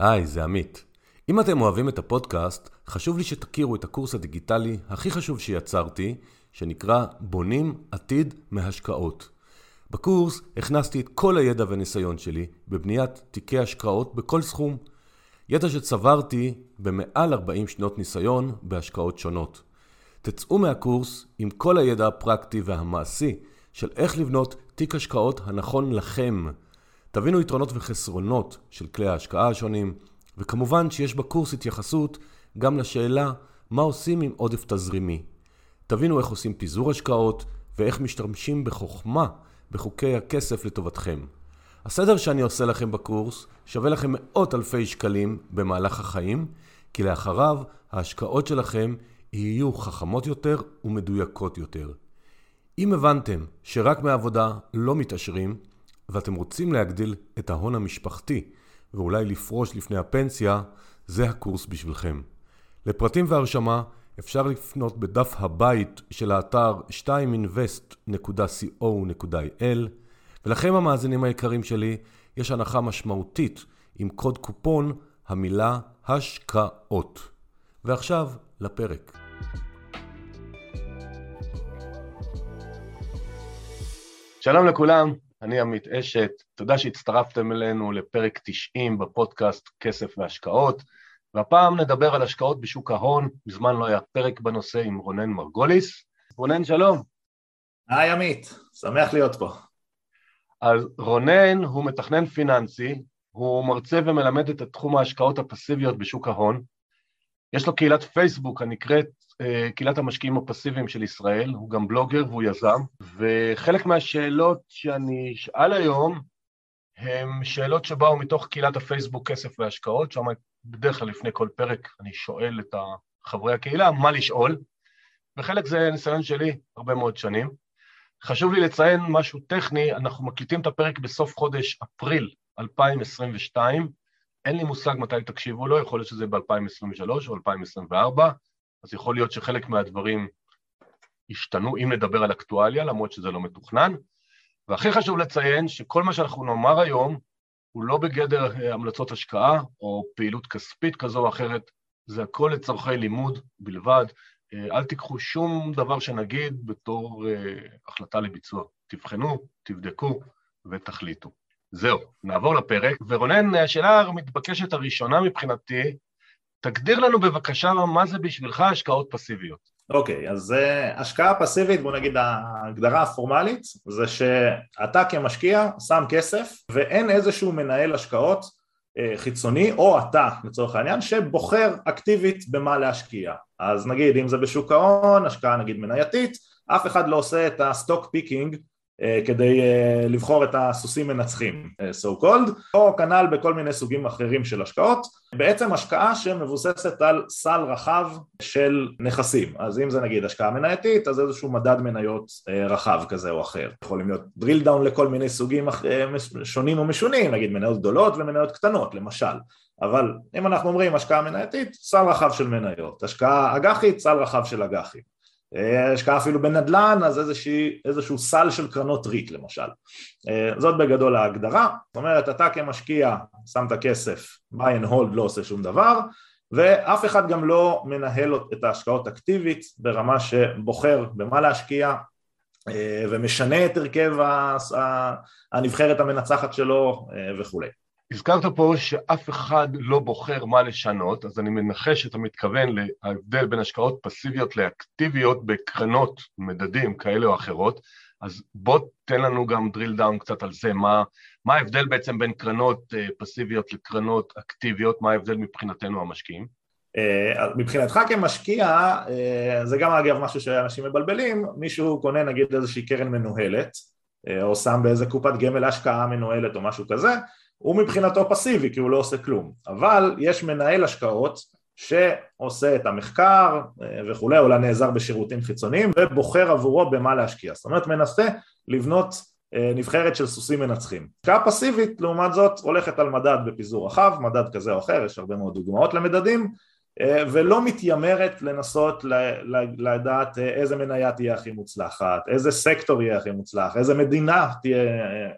היי, זה עמית. אם אתם אוהבים את הפודקאסט, חשוב לי שתכירו את הקורס הדיגיטלי הכי חשוב שיצרתי, שנקרא בונים עתיד מהשקעות. בקורס הכנסתי את כל הידע והניסיון שלי בבניית תיקי השקעות בכל סכום. ידע שצברתי במעל 40 שנות ניסיון בהשקעות שונות. תצאו מהקורס עם כל הידע הפרקטי והמעשי של איך לבנות תיק השקעות הנכון לכם. תבינו יתרונות וחסרונות של כלי ההשקעה השונים, וכמובן שיש בקורס התייחסות גם לשאלה מה עושים עם עודף תזרימי. תבינו איך עושים פיזור השקעות ואיך משתמשים בחוכמה בחוקי הכסף לטובתכם. הסדר שאני עושה לכם בקורס שווה לכם מאות אלפי שקלים במהלך החיים, כי לאחריו ההשקעות שלכם יהיו חכמות יותר ומדויקות יותר. אם הבנתם שרק מעבודה לא מתעשרים, ואתם רוצים להגדיל את ההון המשפחתי ואולי לפרוש לפני הפנסיה, זה הקורס בשבילכם. לפרטים והרשמה אפשר לפנות בדף הבית של האתר 2invest.co.il ולכם המאזינים היקרים שלי, יש הנחה משמעותית עם קוד קופון המילה השקעות. ועכשיו לפרק. שלום לכולם, אני עמית אשת, תודה שהצטרפתם אלינו לפרק 90 בפודקאסט כסף והשקעות, והפעם נדבר על השקעות בשוק ההון, מזמן לא היה פרק בנושא עם רונן מרגוליס. רונן, שלום. היי עמית, שמח להיות פה. אז רונן הוא מתכנן פיננסי, הוא מרצה ומלמד את תחום ההשקעות הפסיביות בשוק ההון. יש לו קהילת פייסבוק הנקראת אה, קהילת המשקיעים הפסיביים של ישראל, הוא גם בלוגר והוא יזם, וחלק מהשאלות שאני אשאל היום הם שאלות שבאו מתוך קהילת הפייסבוק כסף והשקעות, שם בדרך כלל לפני כל פרק אני שואל את חברי הקהילה מה לשאול, וחלק זה ניסיון שלי הרבה מאוד שנים. חשוב לי לציין משהו טכני, אנחנו מקליטים את הפרק בסוף חודש אפריל 2022, אין לי מושג מתי תקשיבו לו, יכול להיות שזה ב-2023 או 2024, אז יכול להיות שחלק מהדברים השתנו, אם נדבר על אקטואליה, למרות שזה לא מתוכנן. והכי חשוב לציין שכל מה שאנחנו נאמר היום הוא לא בגדר אה, המלצות השקעה או פעילות כספית כזו או אחרת, זה הכל לצורכי לימוד בלבד. אה, אל תיקחו שום דבר שנגיד בתור uh, החלטה לביצוע. תבחנו, תבדקו ותחליטו. זהו, נעבור לפרק. ורונן, השאלה המתבקשת הראשונה מבחינתי, תגדיר לנו בבקשה מה זה בשבילך השקעות פסיביות. אוקיי, okay, אז uh, השקעה פסיבית, בוא נגיד ההגדרה הפורמלית, זה שאתה כמשקיע שם כסף ואין איזשהו מנהל השקעות uh, חיצוני, או אתה לצורך העניין, שבוחר אקטיבית במה להשקיע. אז נגיד אם זה בשוק ההון, השקעה נגיד מנייתית, אף אחד לא עושה את ה stock picking כדי אה, לבחור את הסוסים מנצחים, אה, so called, או כנ"ל בכל מיני סוגים אחרים של השקעות, בעצם השקעה שמבוססת על סל רחב של נכסים, אז אם זה נגיד השקעה מנייתית, אז איזשהו מדד מניות רחב כזה או אחר, יכולים להיות drill down לכל מיני סוגים שונים ומשונים, נגיד מניות גדולות ומניות קטנות למשל, אבל אם אנחנו אומרים השקעה מנייתית, סל רחב של מניות, השקעה אג"חית, סל רחב של אג"חים. אה, השקעה אפילו בנדל"ן, אז איזושהי, איזשהו סל של קרנות ריט למשל. אה, זאת בגדול ההגדרה, זאת אומרת אתה כמשקיע שם את הכסף, buy and hold לא עושה שום דבר, ואף אחד גם לא מנהל את ההשקעות אקטיבית ברמה שבוחר במה להשקיע אה, ומשנה את הרכב הנבחרת המנצחת שלו וכולי. הזכרת פה שאף אחד לא בוחר מה לשנות, אז אני מנחש שאתה מתכוון להבדל בין השקעות פסיביות לאקטיביות בקרנות מדדים כאלה או אחרות, אז בוא תן לנו גם drill down קצת על זה, מה, מה ההבדל בעצם בין קרנות אה, פסיביות לקרנות אקטיביות, מה ההבדל מבחינתנו המשקיעים? אה, מבחינתך כמשקיע, אה, זה גם אגב משהו שאנשים מבלבלים, מישהו קונה נגיד איזושהי קרן מנוהלת, או שם באיזה קופת גמל השקעה מנוהלת או משהו כזה, הוא מבחינתו פסיבי כי הוא לא עושה כלום, אבל יש מנהל השקעות שעושה את המחקר אה, וכולי, אולי נעזר בשירותים חיצוניים ובוחר עבורו במה להשקיע, זאת אומרת מנסה לבנות אה, נבחרת של סוסים מנצחים. השקעה פסיבית לעומת זאת הולכת על מדד בפיזור רחב, מדד כזה או אחר, יש הרבה מאוד דוגמאות למדדים ולא מתיימרת לנסות לדעת איזה מניה תהיה הכי מוצלחת, איזה סקטור יהיה הכי מוצלח, איזה מדינה תהיה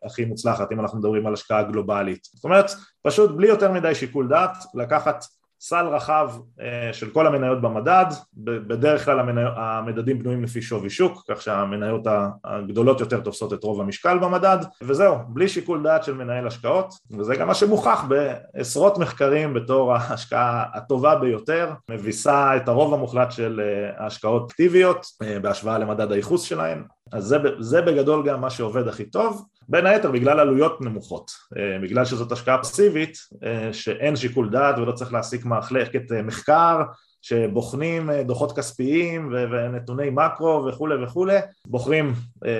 הכי מוצלחת אם אנחנו מדברים על השקעה גלובלית. זאת אומרת, פשוט בלי יותר מדי שיקול דעת, לקחת סל רחב אה, של כל המניות במדד, בדרך כלל המדדים בנויים לפי שווי שוק, כך שהמניות הגדולות יותר תופסות את רוב המשקל במדד, וזהו, בלי שיקול דעת של מנהל השקעות, וזה גם מה שמוכח בעשרות מחקרים בתור ההשקעה הטובה ביותר, מביסה את הרוב המוחלט של אה, ההשקעות אקטיביות אה, בהשוואה למדד הייחוס שלהן, אז זה, זה בגדול גם מה שעובד הכי טוב, בין היתר בגלל עלויות נמוכות, אה, בגלל שזאת השקעה פסיבית אה, שאין שיקול דעת ולא צריך להעסיק מחלקת אה, מחקר שבוחנים דוחות כספיים ונתוני מקרו וכולי וכולי, בוחרים,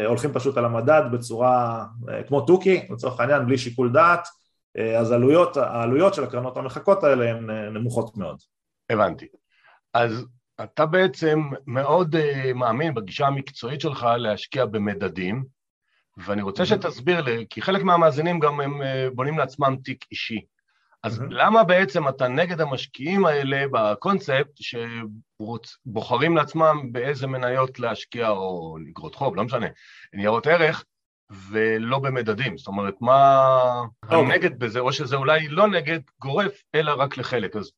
הולכים פשוט על המדד בצורה כמו תוכי לצורך העניין בלי שיקול דעת, אז העלויות, העלויות של הקרנות המחכות האלה הן נמוכות מאוד. הבנתי. אז אתה בעצם מאוד מאמין בגישה המקצועית שלך להשקיע במדדים, ואני רוצה שתסביר לי, כי חלק מהמאזינים גם הם אה, בונים לעצמם תיק אישי. אז mm-hmm. למה בעצם אתה נגד המשקיעים האלה בקונספט שבוחרים לעצמם באיזה מניות להשקיע או לגרות חוב, לא משנה, ניירות ערך, ולא במדדים? זאת אומרת, מה okay. אוקיי. הנגד בזה, או שזה אולי לא נגד גורף, אלא רק לחלק, אז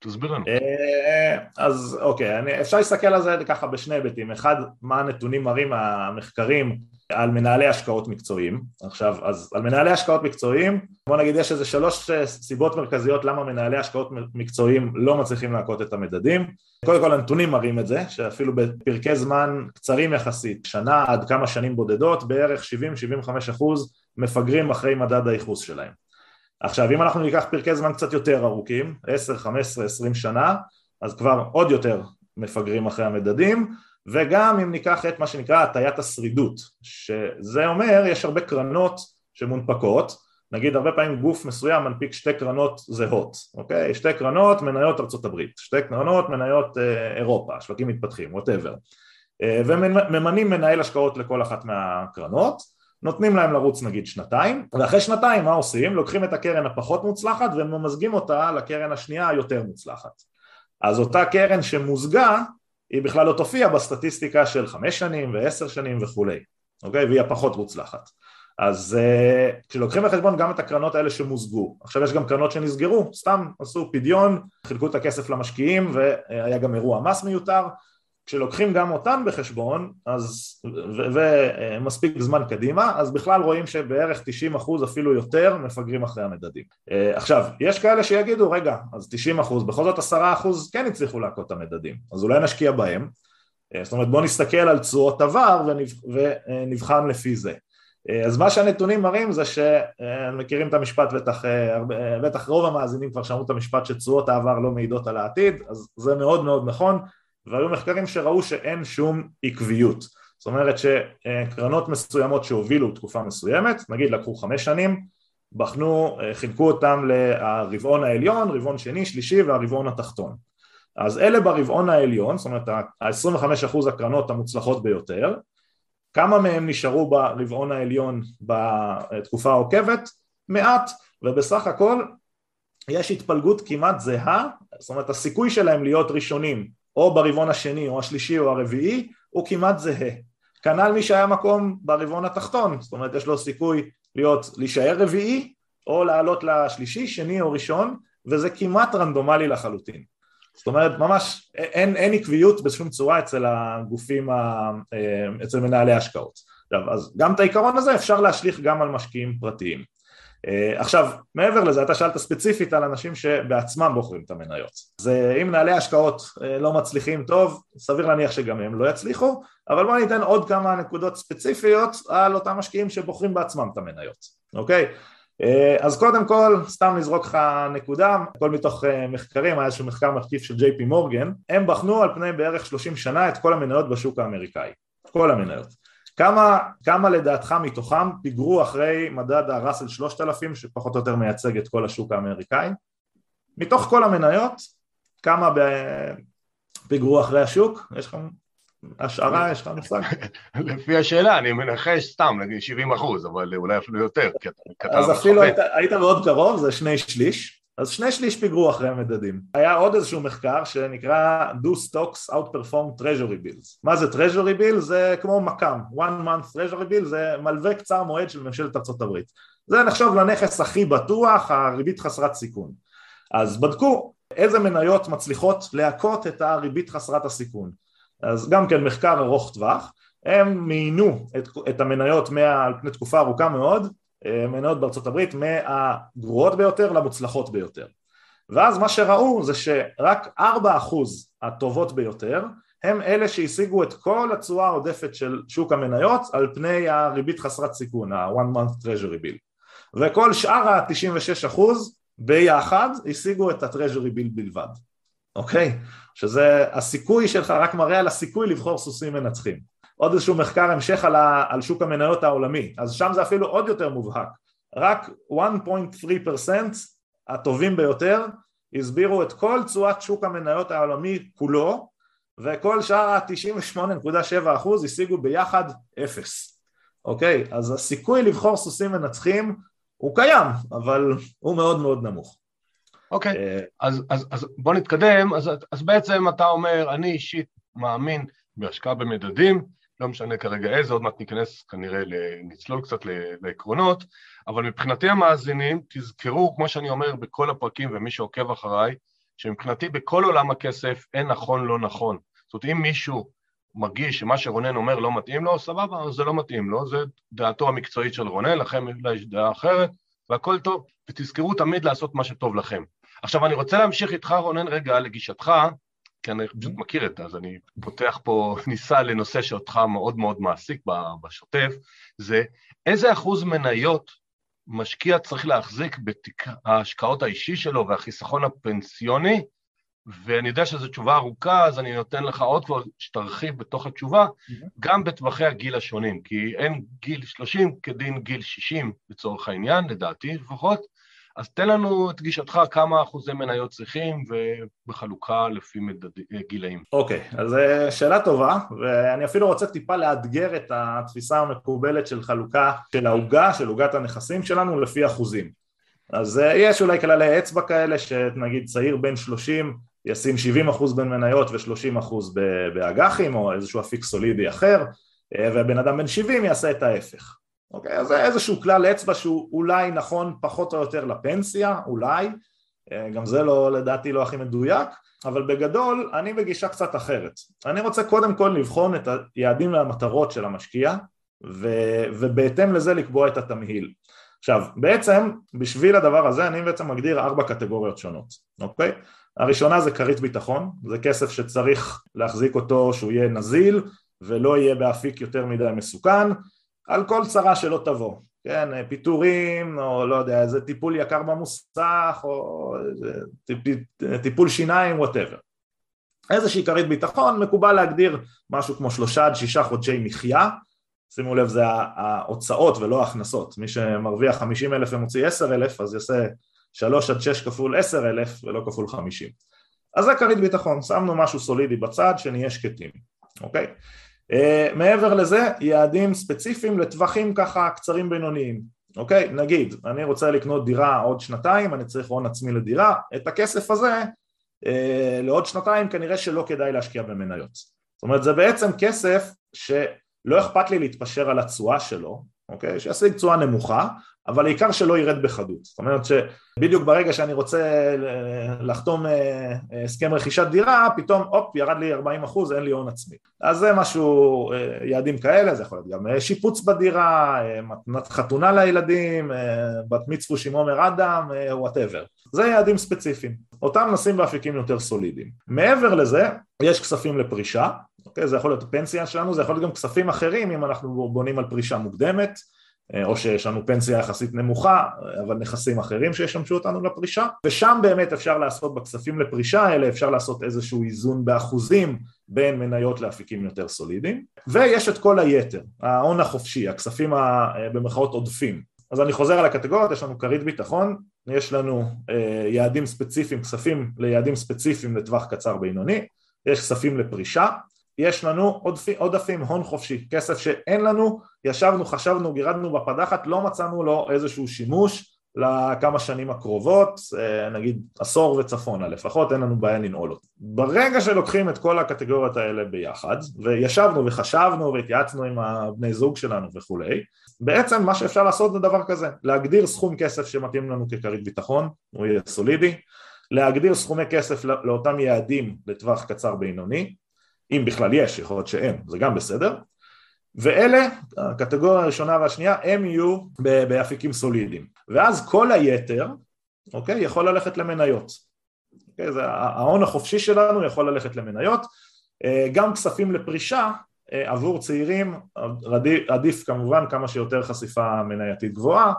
תסביר לנו. אה, אז אוקיי, אפשר להסתכל על זה ככה בשני היבטים, אחד, מה הנתונים מראים, המחקרים, על מנהלי השקעות מקצועיים. עכשיו, אז על מנהלי השקעות מקצועיים, בוא נגיד יש איזה שלוש אה, סיבות מרכזיות למה מנהלי השקעות מקצועיים לא מצליחים להכות את המדדים. קודם כל הנתונים מראים את זה, שאפילו בפרקי זמן קצרים יחסית, שנה עד כמה שנים בודדות, בערך 70-75 אחוז מפגרים אחרי מדד הייחוס שלהם. עכשיו, אם אנחנו ניקח פרקי זמן קצת יותר ארוכים, 10, 15, 20 שנה, אז כבר עוד יותר מפגרים אחרי המדדים, וגם אם ניקח את מה שנקרא הטיית השרידות, שזה אומר יש הרבה קרנות שמונפקות, נגיד הרבה פעמים גוף מסוים מנפיק שתי קרנות זהות, אוקיי? שתי קרנות מניות ארה"ב, שתי קרנות מניות אה, אירופה, שווקים מתפתחים, ווטאבר, אה, וממנים מנהל השקעות לכל אחת מהקרנות, נותנים להם לרוץ נגיד שנתיים, ואחרי שנתיים מה עושים? לוקחים את הקרן הפחות מוצלחת וממזגים אותה לקרן השנייה היותר מוצלחת. אז אותה קרן שמוזגה היא בכלל לא תופיע בסטטיסטיקה של חמש שנים ועשר שנים וכולי, אוקיי? והיא הפחות מוצלחת. אז uh, כשלוקחים בחשבון גם את הקרנות האלה שמוזגו, עכשיו יש גם קרנות שנסגרו, סתם עשו פדיון, חילקו את הכסף למשקיעים והיה גם אירוע מס מיותר, כשלוקחים גם אותן בחשבון אז, ומספיק זמן קדימה אז בכלל רואים שבערך 90% אחוז אפילו יותר מפגרים אחרי המדדים. אה, עכשיו יש כאלה שיגידו רגע אז 90% אחוז, בכל זאת 10% אחוז כן הצליחו להכות את המדדים אז אולי נשקיע בהם. אה, זאת אומרת בוא נסתכל על תשואות עבר ונבחן לפי זה. אה, אז מה שהנתונים מראים זה שמכירים את המשפט בטח, בטח רוב המאזינים כבר שמעו את המשפט שתשואות העבר לא מעידות על העתיד אז זה מאוד מאוד נכון והיו מחקרים שראו שאין שום עקביות זאת אומרת שקרנות מסוימות שהובילו תקופה מסוימת, נגיד לקחו חמש שנים, בחנו, חילקו אותם לרבעון העליון, רבעון שני, שלישי והרבעון התחתון. אז אלה ברבעון העליון, זאת אומרת ה-25% הקרנות המוצלחות ביותר, כמה מהם נשארו ברבעון העליון בתקופה העוקבת? מעט, ובסך הכל יש התפלגות כמעט זהה, זאת אומרת הסיכוי שלהם להיות ראשונים או ברבעון השני או השלישי או הרביעי הוא כמעט זהה. כנ"ל מי שהיה מקום ברבעון התחתון, זאת אומרת יש לו סיכוי להיות, להישאר רביעי או לעלות לשלישי, שני או ראשון וזה כמעט רנדומלי לחלוטין. זאת אומרת ממש אין, אין עקביות בשום צורה אצל הגופים, ה, אה, אצל מנהלי ההשקעות. אז גם את העיקרון הזה אפשר להשליך גם על משקיעים פרטיים. אה, עכשיו, מעבר לזה, אתה שאלת ספציפית על אנשים שבעצמם בוחרים את המניות. זה אם מנהלי השקעות אה, לא מצליחים טוב, סביר להניח שגם הם לא יצליחו, אבל בואו ניתן עוד כמה נקודות ספציפיות על אותם משקיעים שבוחרים בעצמם את המניות, אוקיי? אה, אז קודם כל, סתם לזרוק לך נקודה, הכל מתוך מחקרים, היה איזשהו מחקר מקיף של ג'יי פי מורגן, הם בחנו על פני בערך 30 שנה את כל המניות בשוק האמריקאי, כל המניות. כמה, כמה לדעתך מתוכם פיגרו אחרי מדד הראסל 3000 שפחות או יותר מייצג את כל השוק האמריקאי? מתוך כל המניות, כמה פיגרו אחרי השוק? יש לך השערה, יש לך מושג? לפי השאלה, אני מנחש סתם, נגיד 70 אחוז, אבל אולי אפילו יותר. אז אפילו היית, היית מאוד קרוב, זה שני שליש. אז שני שליש פיגרו אחרי המדדים. היה עוד איזשהו מחקר שנקרא Do Stocks Outperform Treasury Bills. מה זה Treasury Bill? זה כמו מק"מ, one month Treasury Bill זה מלווה קצר מועד של ממשלת ארה"ב. זה נחשב לנכס הכי בטוח, הריבית חסרת סיכון. אז בדקו איזה מניות מצליחות להכות את הריבית חסרת הסיכון. אז גם כן מחקר ארוך טווח, הם מיינו את, את המניות על פני תקופה ארוכה מאוד מניות בארצות הברית מהגרועות ביותר למוצלחות ביותר. ואז מה שראו זה שרק 4% הטובות ביותר הם אלה שהשיגו את כל התשואה העודפת של שוק המניות על פני הריבית חסרת סיכון, ה-one month treasury bill. וכל שאר ה-96% ביחד השיגו את ה-treasury bill בלבד, אוקיי? שזה הסיכוי שלך רק מראה על הסיכוי לבחור סוסים מנצחים עוד איזשהו מחקר המשך על, ה, על שוק המניות העולמי, אז שם זה אפילו עוד יותר מובהק, רק 1.3% הטובים ביותר הסבירו את כל תשואת שוק המניות העולמי כולו וכל שאר ה-98.7% השיגו ביחד אפס, אוקיי? אז הסיכוי לבחור סוסים מנצחים הוא קיים, אבל הוא מאוד מאוד נמוך. אוקיי, אה, אז, אז, אז בוא נתקדם, אז, אז בעצם אתה אומר, אני אישית מאמין בהשקעה במדדים, לא משנה כרגע איזה, עוד מעט ניכנס כנראה, נצלול קצת לעקרונות, אבל מבחינתי המאזינים, תזכרו, כמו שאני אומר בכל הפרקים ומי שעוקב אחריי, שמבחינתי בכל עולם הכסף אין נכון לא נכון. זאת אומרת, אם מישהו מרגיש שמה שרונן אומר לא מתאים לו, סבבה, אז זה לא מתאים לו, זה דעתו המקצועית של רונן, לכם יש דעה אחרת, והכל טוב, ותזכרו תמיד לעשות מה שטוב לכם. עכשיו, אני רוצה להמשיך איתך, רונן, רגע, לגישתך, כי אני פשוט מכיר את זה, אז אני פותח פה כניסה לנושא שאותך מאוד מאוד מעסיק בשוטף, זה איזה אחוז מניות משקיע צריך להחזיק בתיק ההשקעות האישי שלו והחיסכון הפנסיוני, ואני יודע שזו תשובה ארוכה, אז אני נותן לך עוד כבר שתרחיב בתוך התשובה, mm-hmm. גם בטווחי הגיל השונים, כי אין גיל 30 כדין גיל 60 לצורך העניין, לדעתי לפחות, אז תן לנו את גישתך כמה אחוזי מניות צריכים ובחלוקה לפי מדד... גילאים. אוקיי, okay, אז אה, שאלה טובה, ואני אפילו רוצה טיפה לאתגר את התפיסה המקובלת של חלוקה של העוגה, של עוגת הנכסים שלנו לפי אחוזים. אז אה, יש אולי כללי אצבע כאלה שנגיד צעיר בן 30 ישים 70 אחוז בין מניות ו-30 אחוז באג"חים או איזשהו אפיק סולידי אחר אה, ובן אדם בן 70 יעשה את ההפך אוקיי? אז זה איזשהו כלל אצבע שהוא אולי נכון פחות או יותר לפנסיה, אולי, אה, גם זה לא, לדעתי לא הכי מדויק, אבל בגדול אני בגישה קצת אחרת. אני רוצה קודם כל לבחון את היעדים והמטרות של המשקיע ו, ובהתאם לזה לקבוע את התמהיל. עכשיו, בעצם בשביל הדבר הזה אני בעצם מגדיר ארבע קטגוריות שונות, אוקיי? הראשונה זה כרית ביטחון, זה כסף שצריך להחזיק אותו שהוא יהיה נזיל ולא יהיה באפיק יותר מדי מסוכן על כל צרה שלא תבוא, כן, פיטורים או לא יודע, איזה טיפול יקר במוסך או טיפול שיניים, whatever. איזושהי כרית ביטחון, מקובל להגדיר משהו כמו שלושה עד שישה חודשי מחיה, שימו לב זה ההוצאות ולא ההכנסות, מי שמרוויח חמישים אלף ומוציא עשר אלף אז יעשה שלוש עד שש כפול עשר אלף ולא כפול חמישים. אז זה כרית ביטחון, שמנו משהו סולידי בצד שנהיה שקטים, אוקיי? Uh, מעבר לזה, יעדים ספציפיים לטווחים ככה קצרים בינוניים, אוקיי? נגיד, אני רוצה לקנות דירה עוד שנתיים, אני צריך הון עצמי לדירה, את הכסף הזה uh, לעוד שנתיים כנראה שלא כדאי להשקיע במניות. זאת אומרת, זה בעצם כסף שלא אכפת לי להתפשר על התשואה שלו, אוקיי? שישיג תשואה נמוכה, אבל העיקר שלא ירד בחדות. זאת אומרת שבדיוק ברגע שאני רוצה לחתום אה, אה, הסכם רכישת דירה, פתאום הופ, ירד לי 40 אחוז, אין לי הון עצמי. אז זה משהו, אה, יעדים כאלה, זה יכול להיות גם שיפוץ בדירה, מתנת חתונה לילדים, בת מצווה עם עומר אדם, whatever. זה יעדים ספציפיים. אותם נשים באפיקים יותר סולידיים. מעבר לזה, יש כספים לפרישה, אוקיי? זה יכול להיות פנסיה שלנו, זה יכול להיות גם כספים אחרים אם אנחנו בונים על פרישה מוקדמת אה, או שיש לנו פנסיה יחסית נמוכה, אבל נכסים אחרים שישמשו אותנו לפרישה, ושם באמת אפשר לעשות בכספים לפרישה האלה, אפשר לעשות איזשהו איזון באחוזים בין מניות לאפיקים יותר סולידיים, ויש את כל היתר, ההון החופשי, הכספים אה, במרכאות עודפים. אז אני חוזר על הקטגוריות, יש לנו כרית ביטחון, יש לנו אה, יעדים ספציפיים, כספים ליעדים ספציפיים לטווח קצר בינוני, יש כספים לפרישה, יש לנו עודפים, עודפים, הון חופשי, כסף שאין לנו, ישבנו, חשבנו, גירדנו בפדחת, לא מצאנו לו איזשהו שימוש, לכמה שנים הקרובות, אה, נגיד עשור וצפונה לפחות, אין לנו בעיה לנעול אותו. ברגע שלוקחים את כל הקטגוריות האלה ביחד, וישבנו וחשבנו והתייעצנו עם הבני זוג שלנו וכולי, בעצם מה שאפשר לעשות זה דבר כזה, להגדיר סכום כסף שמתאים לנו ככרית ביטחון, הוא יהיה סולידי, להגדיר סכומי כסף לאותם יעדים לטווח קצר בינוני, אם בכלל יש, יכול להיות שאין, זה גם בסדר, ואלה, הקטגוריה הראשונה והשנייה, הם יהיו באפיקים סולידיים. ואז כל היתר, אוקיי, יכול ללכת למניות. אוקיי, זה, ההון החופשי שלנו יכול ללכת למניות. אה, גם כספים לפרישה אה, עבור צעירים, עדיף, עדיף כמובן כמה שיותר חשיפה מנייתית גבוהה,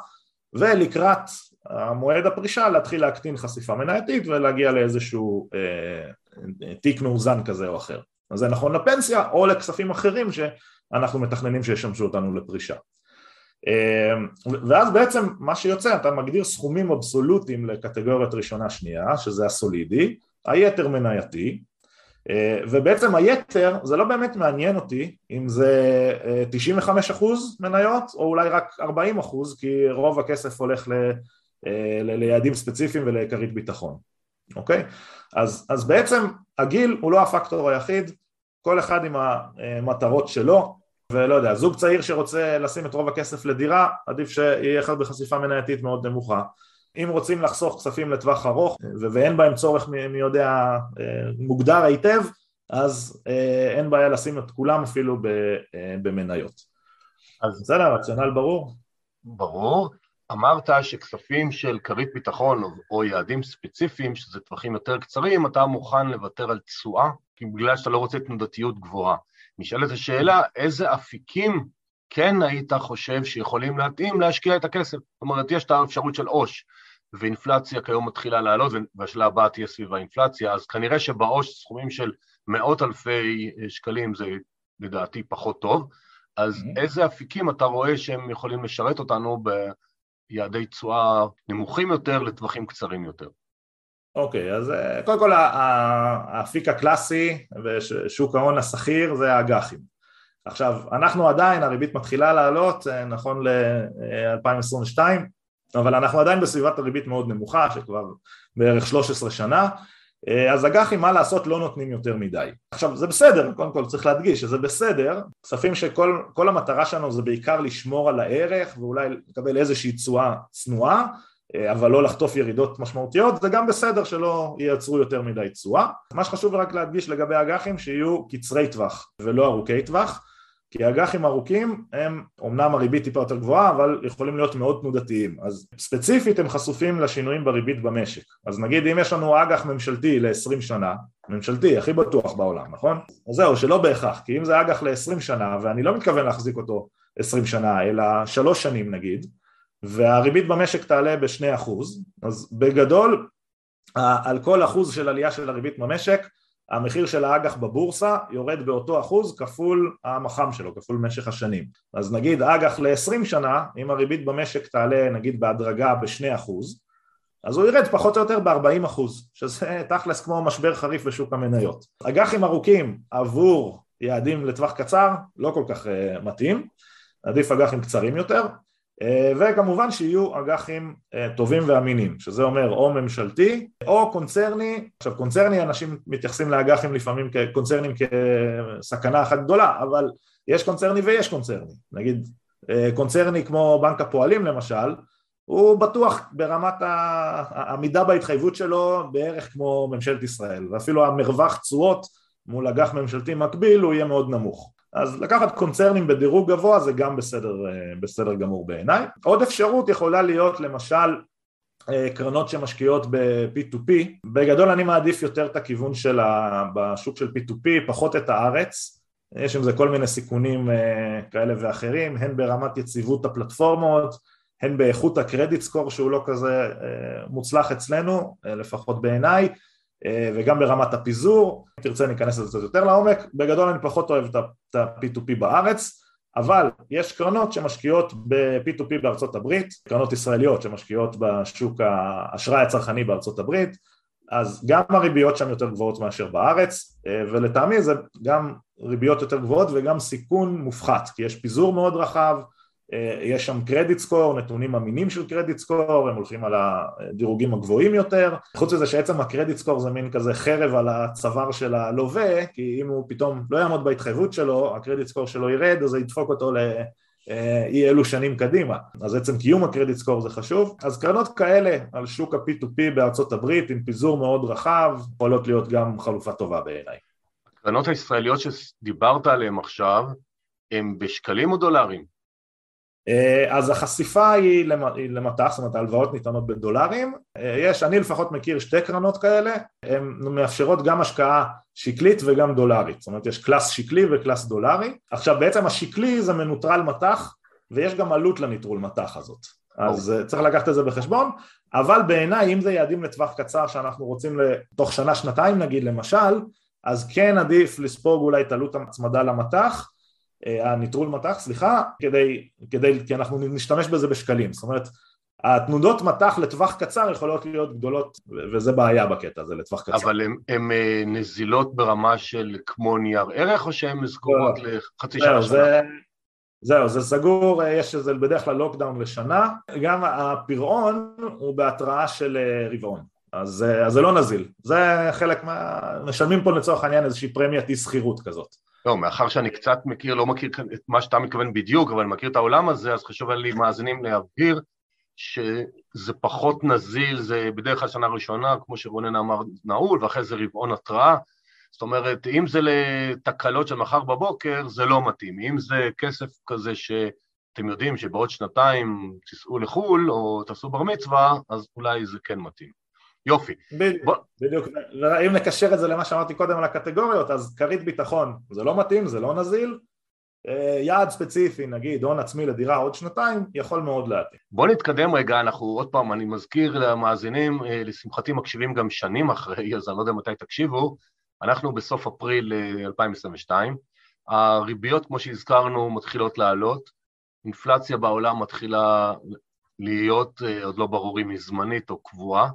ולקראת המועד הפרישה להתחיל להקטין חשיפה מנייתית ולהגיע לאיזשהו אה, תיק מאוזן כזה או אחר. אז זה נכון לפנסיה או לכספים אחרים שאנחנו מתכננים שישמשו אותנו לפרישה. אמ, ואז בעצם מה שיוצא אתה מגדיר סכומים אבסולוטיים לקטגוריית ראשונה שנייה שזה הסולידי, היתר מנייתי אה, ובעצם היתר זה לא באמת מעניין אותי אם זה 95% אה, מניות או אולי רק 40% כי רוב הכסף הולך אה, ל, ליעדים ספציפיים ולכרית ביטחון, אוקיי? אז, אז בעצם הגיל הוא לא הפקטור היחיד, כל אחד עם המטרות שלו ולא יודע, זוג צעיר שרוצה לשים את רוב הכסף לדירה, עדיף שיהיה אחד בחשיפה מנייתית מאוד נמוכה. אם רוצים לחסוך כספים לטווח ארוך ואין בהם צורך מי יודע אה, מוגדר היטב, אז אה, אין בעיה לשים את כולם אפילו אה, במניות. אז בסדר, הרציונל ברור? ברור. אמרת שכספים של כרית ביטחון או יעדים ספציפיים, שזה טווחים יותר קצרים, אתה מוכן לוותר על תשואה, בגלל שאתה לא רוצה תנודתיות גבוהה. נשאלת השאלה, איזה אפיקים כן היית חושב שיכולים להתאים להשקיע את הכסף? זאת אומרת, יש את האפשרות של עו"ש, ואינפלציה כיום מתחילה לעלות, והשאלה הבאה תהיה סביב האינפלציה, אז כנראה שבעו"ש סכומים של מאות אלפי שקלים זה לדעתי פחות טוב, אז mm-hmm. איזה אפיקים אתה רואה שהם יכולים לשרת אותנו ביעדי תשואה נמוכים יותר לטווחים קצרים יותר? אוקיי, אז אה, קודם כל האפיק הקלאסי ושוק ההון השכיר זה האג"חים. עכשיו, אנחנו עדיין, הריבית מתחילה לעלות, אה, נכון ל-2022, אבל אנחנו עדיין בסביבת הריבית מאוד נמוכה, שכבר בערך 13 שנה, אה, אז אג"חים מה לעשות לא נותנים יותר מדי. עכשיו זה בסדר, קודם כל צריך להדגיש שזה בסדר, כספים שכל המטרה שלנו זה בעיקר לשמור על הערך ואולי לקבל איזושהי תשואה צנועה אה, אבל לא לחטוף ירידות משמעותיות, זה גם בסדר שלא ייצרו יותר מדי תשואה. מה שחשוב רק להדגיש לגבי אג"חים שיהיו קצרי טווח ולא ארוכי טווח, כי אג"חים ארוכים הם אומנם הריבית טיפה יותר גבוהה אבל יכולים להיות מאוד תנודתיים אז ספציפית הם חשופים לשינויים בריבית במשק אז נגיד אם יש לנו אג"ח ממשלתי ל-20 שנה ממשלתי הכי בטוח בעולם נכון? אז זהו שלא בהכרח כי אם זה אג"ח ל-20 שנה ואני לא מתכוון להחזיק אותו 20 שנה אלא 3 שנים נגיד והריבית במשק תעלה בשני אחוז, אז בגדול על כל אחוז של עלייה של הריבית במשק המחיר של האג"ח בבורסה יורד באותו אחוז כפול המח"מ שלו, כפול משך השנים. אז נגיד אג"ח ל-20 שנה, אם הריבית במשק תעלה נגיד בהדרגה בשני אחוז, אז הוא ירד פחות או יותר ב-40 אחוז, שזה תכלס כמו משבר חריף בשוק המניות. אג"חים ארוכים עבור יעדים לטווח קצר לא כל כך uh, מתאים, עדיף אג"חים קצרים יותר, וכמובן שיהיו אג"חים אה, טובים ואמינים, שזה אומר או ממשלתי או קונצרני, עכשיו קונצרני אנשים מתייחסים לאג"חים לפעמים כקונצרנים כסכנה אחת גדולה, אבל יש קונצרני ויש קונצרני, נגיד אה, קונצרני כמו בנק הפועלים למשל, הוא בטוח ברמת העמידה בהתחייבות שלו בערך כמו ממשלת ישראל, ואפילו המרווח תשואות מול אג"ח ממשלתי מקביל הוא יהיה מאוד נמוך. אז לקחת קונצרנים בדירוג גבוה זה גם בסדר, אה, בסדר גמור בעיניי. עוד אפשרות יכולה להיות למשל אה, קרנות שמשקיעות ב-P2P, בגדול אני מעדיף יותר את הכיוון של ה... בשוק של P2P, פחות את הארץ, יש עם זה כל מיני סיכונים אה, כאלה ואחרים, הן ברמת יציבות הפלטפורמות, הן באיכות הקרדיט סקור שהוא לא כזה מוצלח אצלנו, לפחות בעיניי, וגם ברמת הפיזור, אם תרצה ניכנס לזה קצת יותר לעומק, בגדול אני פחות אוהב את ה-P2P בארץ, אבל יש קרנות שמשקיעות ב-P2P בארצות הברית, קרנות ישראליות שמשקיעות בשוק האשראי הצרכני בארצות הברית, אז גם הריביות שם יותר גבוהות מאשר בארץ, אה, ולטעמי זה גם ריביות יותר גבוהות וגם סיכון מופחת, כי יש פיזור מאוד רחב, יש שם קרדיט סקור, נתונים אמינים של קרדיט סקור, הם הולכים על הדירוגים הגבוהים יותר, חוץ מזה שעצם הקרדיט סקור זה מין כזה חרב על הצוואר של הלווה, כי אם הוא פתאום לא יעמוד בהתחייבות שלו, הקרדיט סקור שלו ירד, אז זה ידפוק אותו לאי אלו שנים קדימה, אז עצם קיום הקרדיט סקור זה חשוב, אז קרנות כאלה על שוק ה-P2P בארצות הברית עם פיזור מאוד רחב, יכולות להיות גם חלופה טובה בעיניי. הקרנות הישראליות שדיברת עליהן עכשיו, הן בשקלים או דולרים? אה, אז החשיפה היא למטח, זאת אומרת ההלוואות ניתנות בדולרים, אה, יש, אני לפחות מכיר שתי קרנות כאלה, הן מאפשרות גם השקעה שקלית וגם דולרית, זאת אומרת יש class שקלי ו class דולרי, עכשיו בעצם השקלי זה מנוטרל מטח ויש גם עלות לניטרול מטח הזאת, אז אה, צריך לקחת את זה בחשבון, אבל בעיניי אם זה יעדים לטווח קצר שאנחנו רוצים תוך שנה שנתיים נגיד למשל, אז כן עדיף לספוג אולי את עלות ההצמדה למטח אה, הניטרול מטח, סליחה, כדי, כדי, כי אנחנו נשתמש בזה בשקלים, זאת אומרת התנודות מטח לטווח קצר יכולות להיות גדולות וזה בעיה בקטע הזה לטווח קצר. אבל הן אה, נזילות ברמה של כמו נייר ערך או שהן סגורות לא, לחצי שנה? זה, זהו, זה סגור, אה, יש איזה בדרך כלל lockdown לשנה, גם הפירעון הוא בהתראה של רבעון, אז, אז זה לא נזיל, זה חלק מה... משלמים פה לצורך העניין איזושהי פרמיית אי שכירות כזאת. לא, מאחר שאני קצת מכיר, לא מכיר את מה שאתה מתכוון בדיוק, אבל אני מכיר את העולם הזה, אז חשוב לי מאזינים להבהיר שזה פחות נזיל, זה בדרך כלל שנה ראשונה, כמו שרונן אמר, נעול, ואחרי זה רבעון התראה. זאת אומרת, אם זה לתקלות של מחר בבוקר, זה לא מתאים. אם זה כסף כזה שאתם יודעים שבעוד שנתיים תיסעו לחו"ל או תעשו בר מצווה, אז אולי זה כן מתאים. יופי. בדיוק, בוא... בדיוק, אם נקשר את זה למה שאמרתי קודם על הקטגוריות, אז כרית ביטחון זה לא מתאים, זה לא נזיל, אה, יעד ספציפי, נגיד הון עצמי לדירה עוד שנתיים, יכול מאוד להתאים. בוא נתקדם רגע, אנחנו עוד פעם, אני מזכיר למאזינים, אה, לשמחתי מקשיבים גם שנים אחרי, אז אני לא יודע מתי תקשיבו, אנחנו בסוף אפריל 2022, אה, הריביות כמו שהזכרנו מתחילות לעלות, אינפלציה בעולם מתחילה להיות, עוד לא ברור אם היא זמנית או קבועה,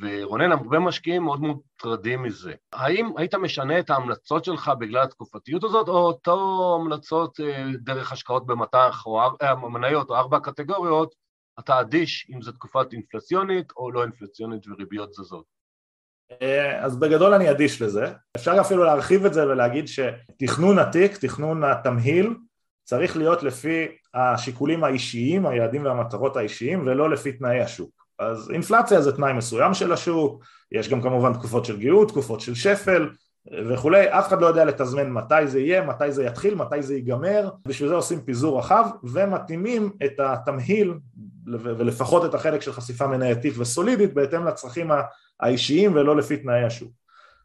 ורונן, הרבה משקיעים מאוד מוטרדים מזה. האם היית משנה את ההמלצות שלך בגלל התקופתיות הזאת, או אותו המלצות אה, דרך השקעות במטח, או אה, מניות, או ארבע קטגוריות, אתה אדיש אם זו תקופת אינפלציונית או לא אינפלציונית וריביות זזות? אה, אז בגדול אני אדיש לזה. אפשר אפילו להרחיב את זה ולהגיד שתכנון התיק, תכנון התמהיל, צריך להיות לפי השיקולים האישיים, היעדים והמטרות האישיים, ולא לפי תנאי השוק. אז אינפלציה זה תנאי מסוים של השוק, יש גם כמובן תקופות של גאות, תקופות של שפל וכולי, אף אחד לא יודע לתזמן מתי זה יהיה, מתי זה יתחיל, מתי זה ייגמר, בשביל זה עושים פיזור רחב ומתאימים את התמהיל ולפחות את החלק של חשיפה מנייתית וסולידית בהתאם לצרכים האישיים ולא לפי תנאי השוק.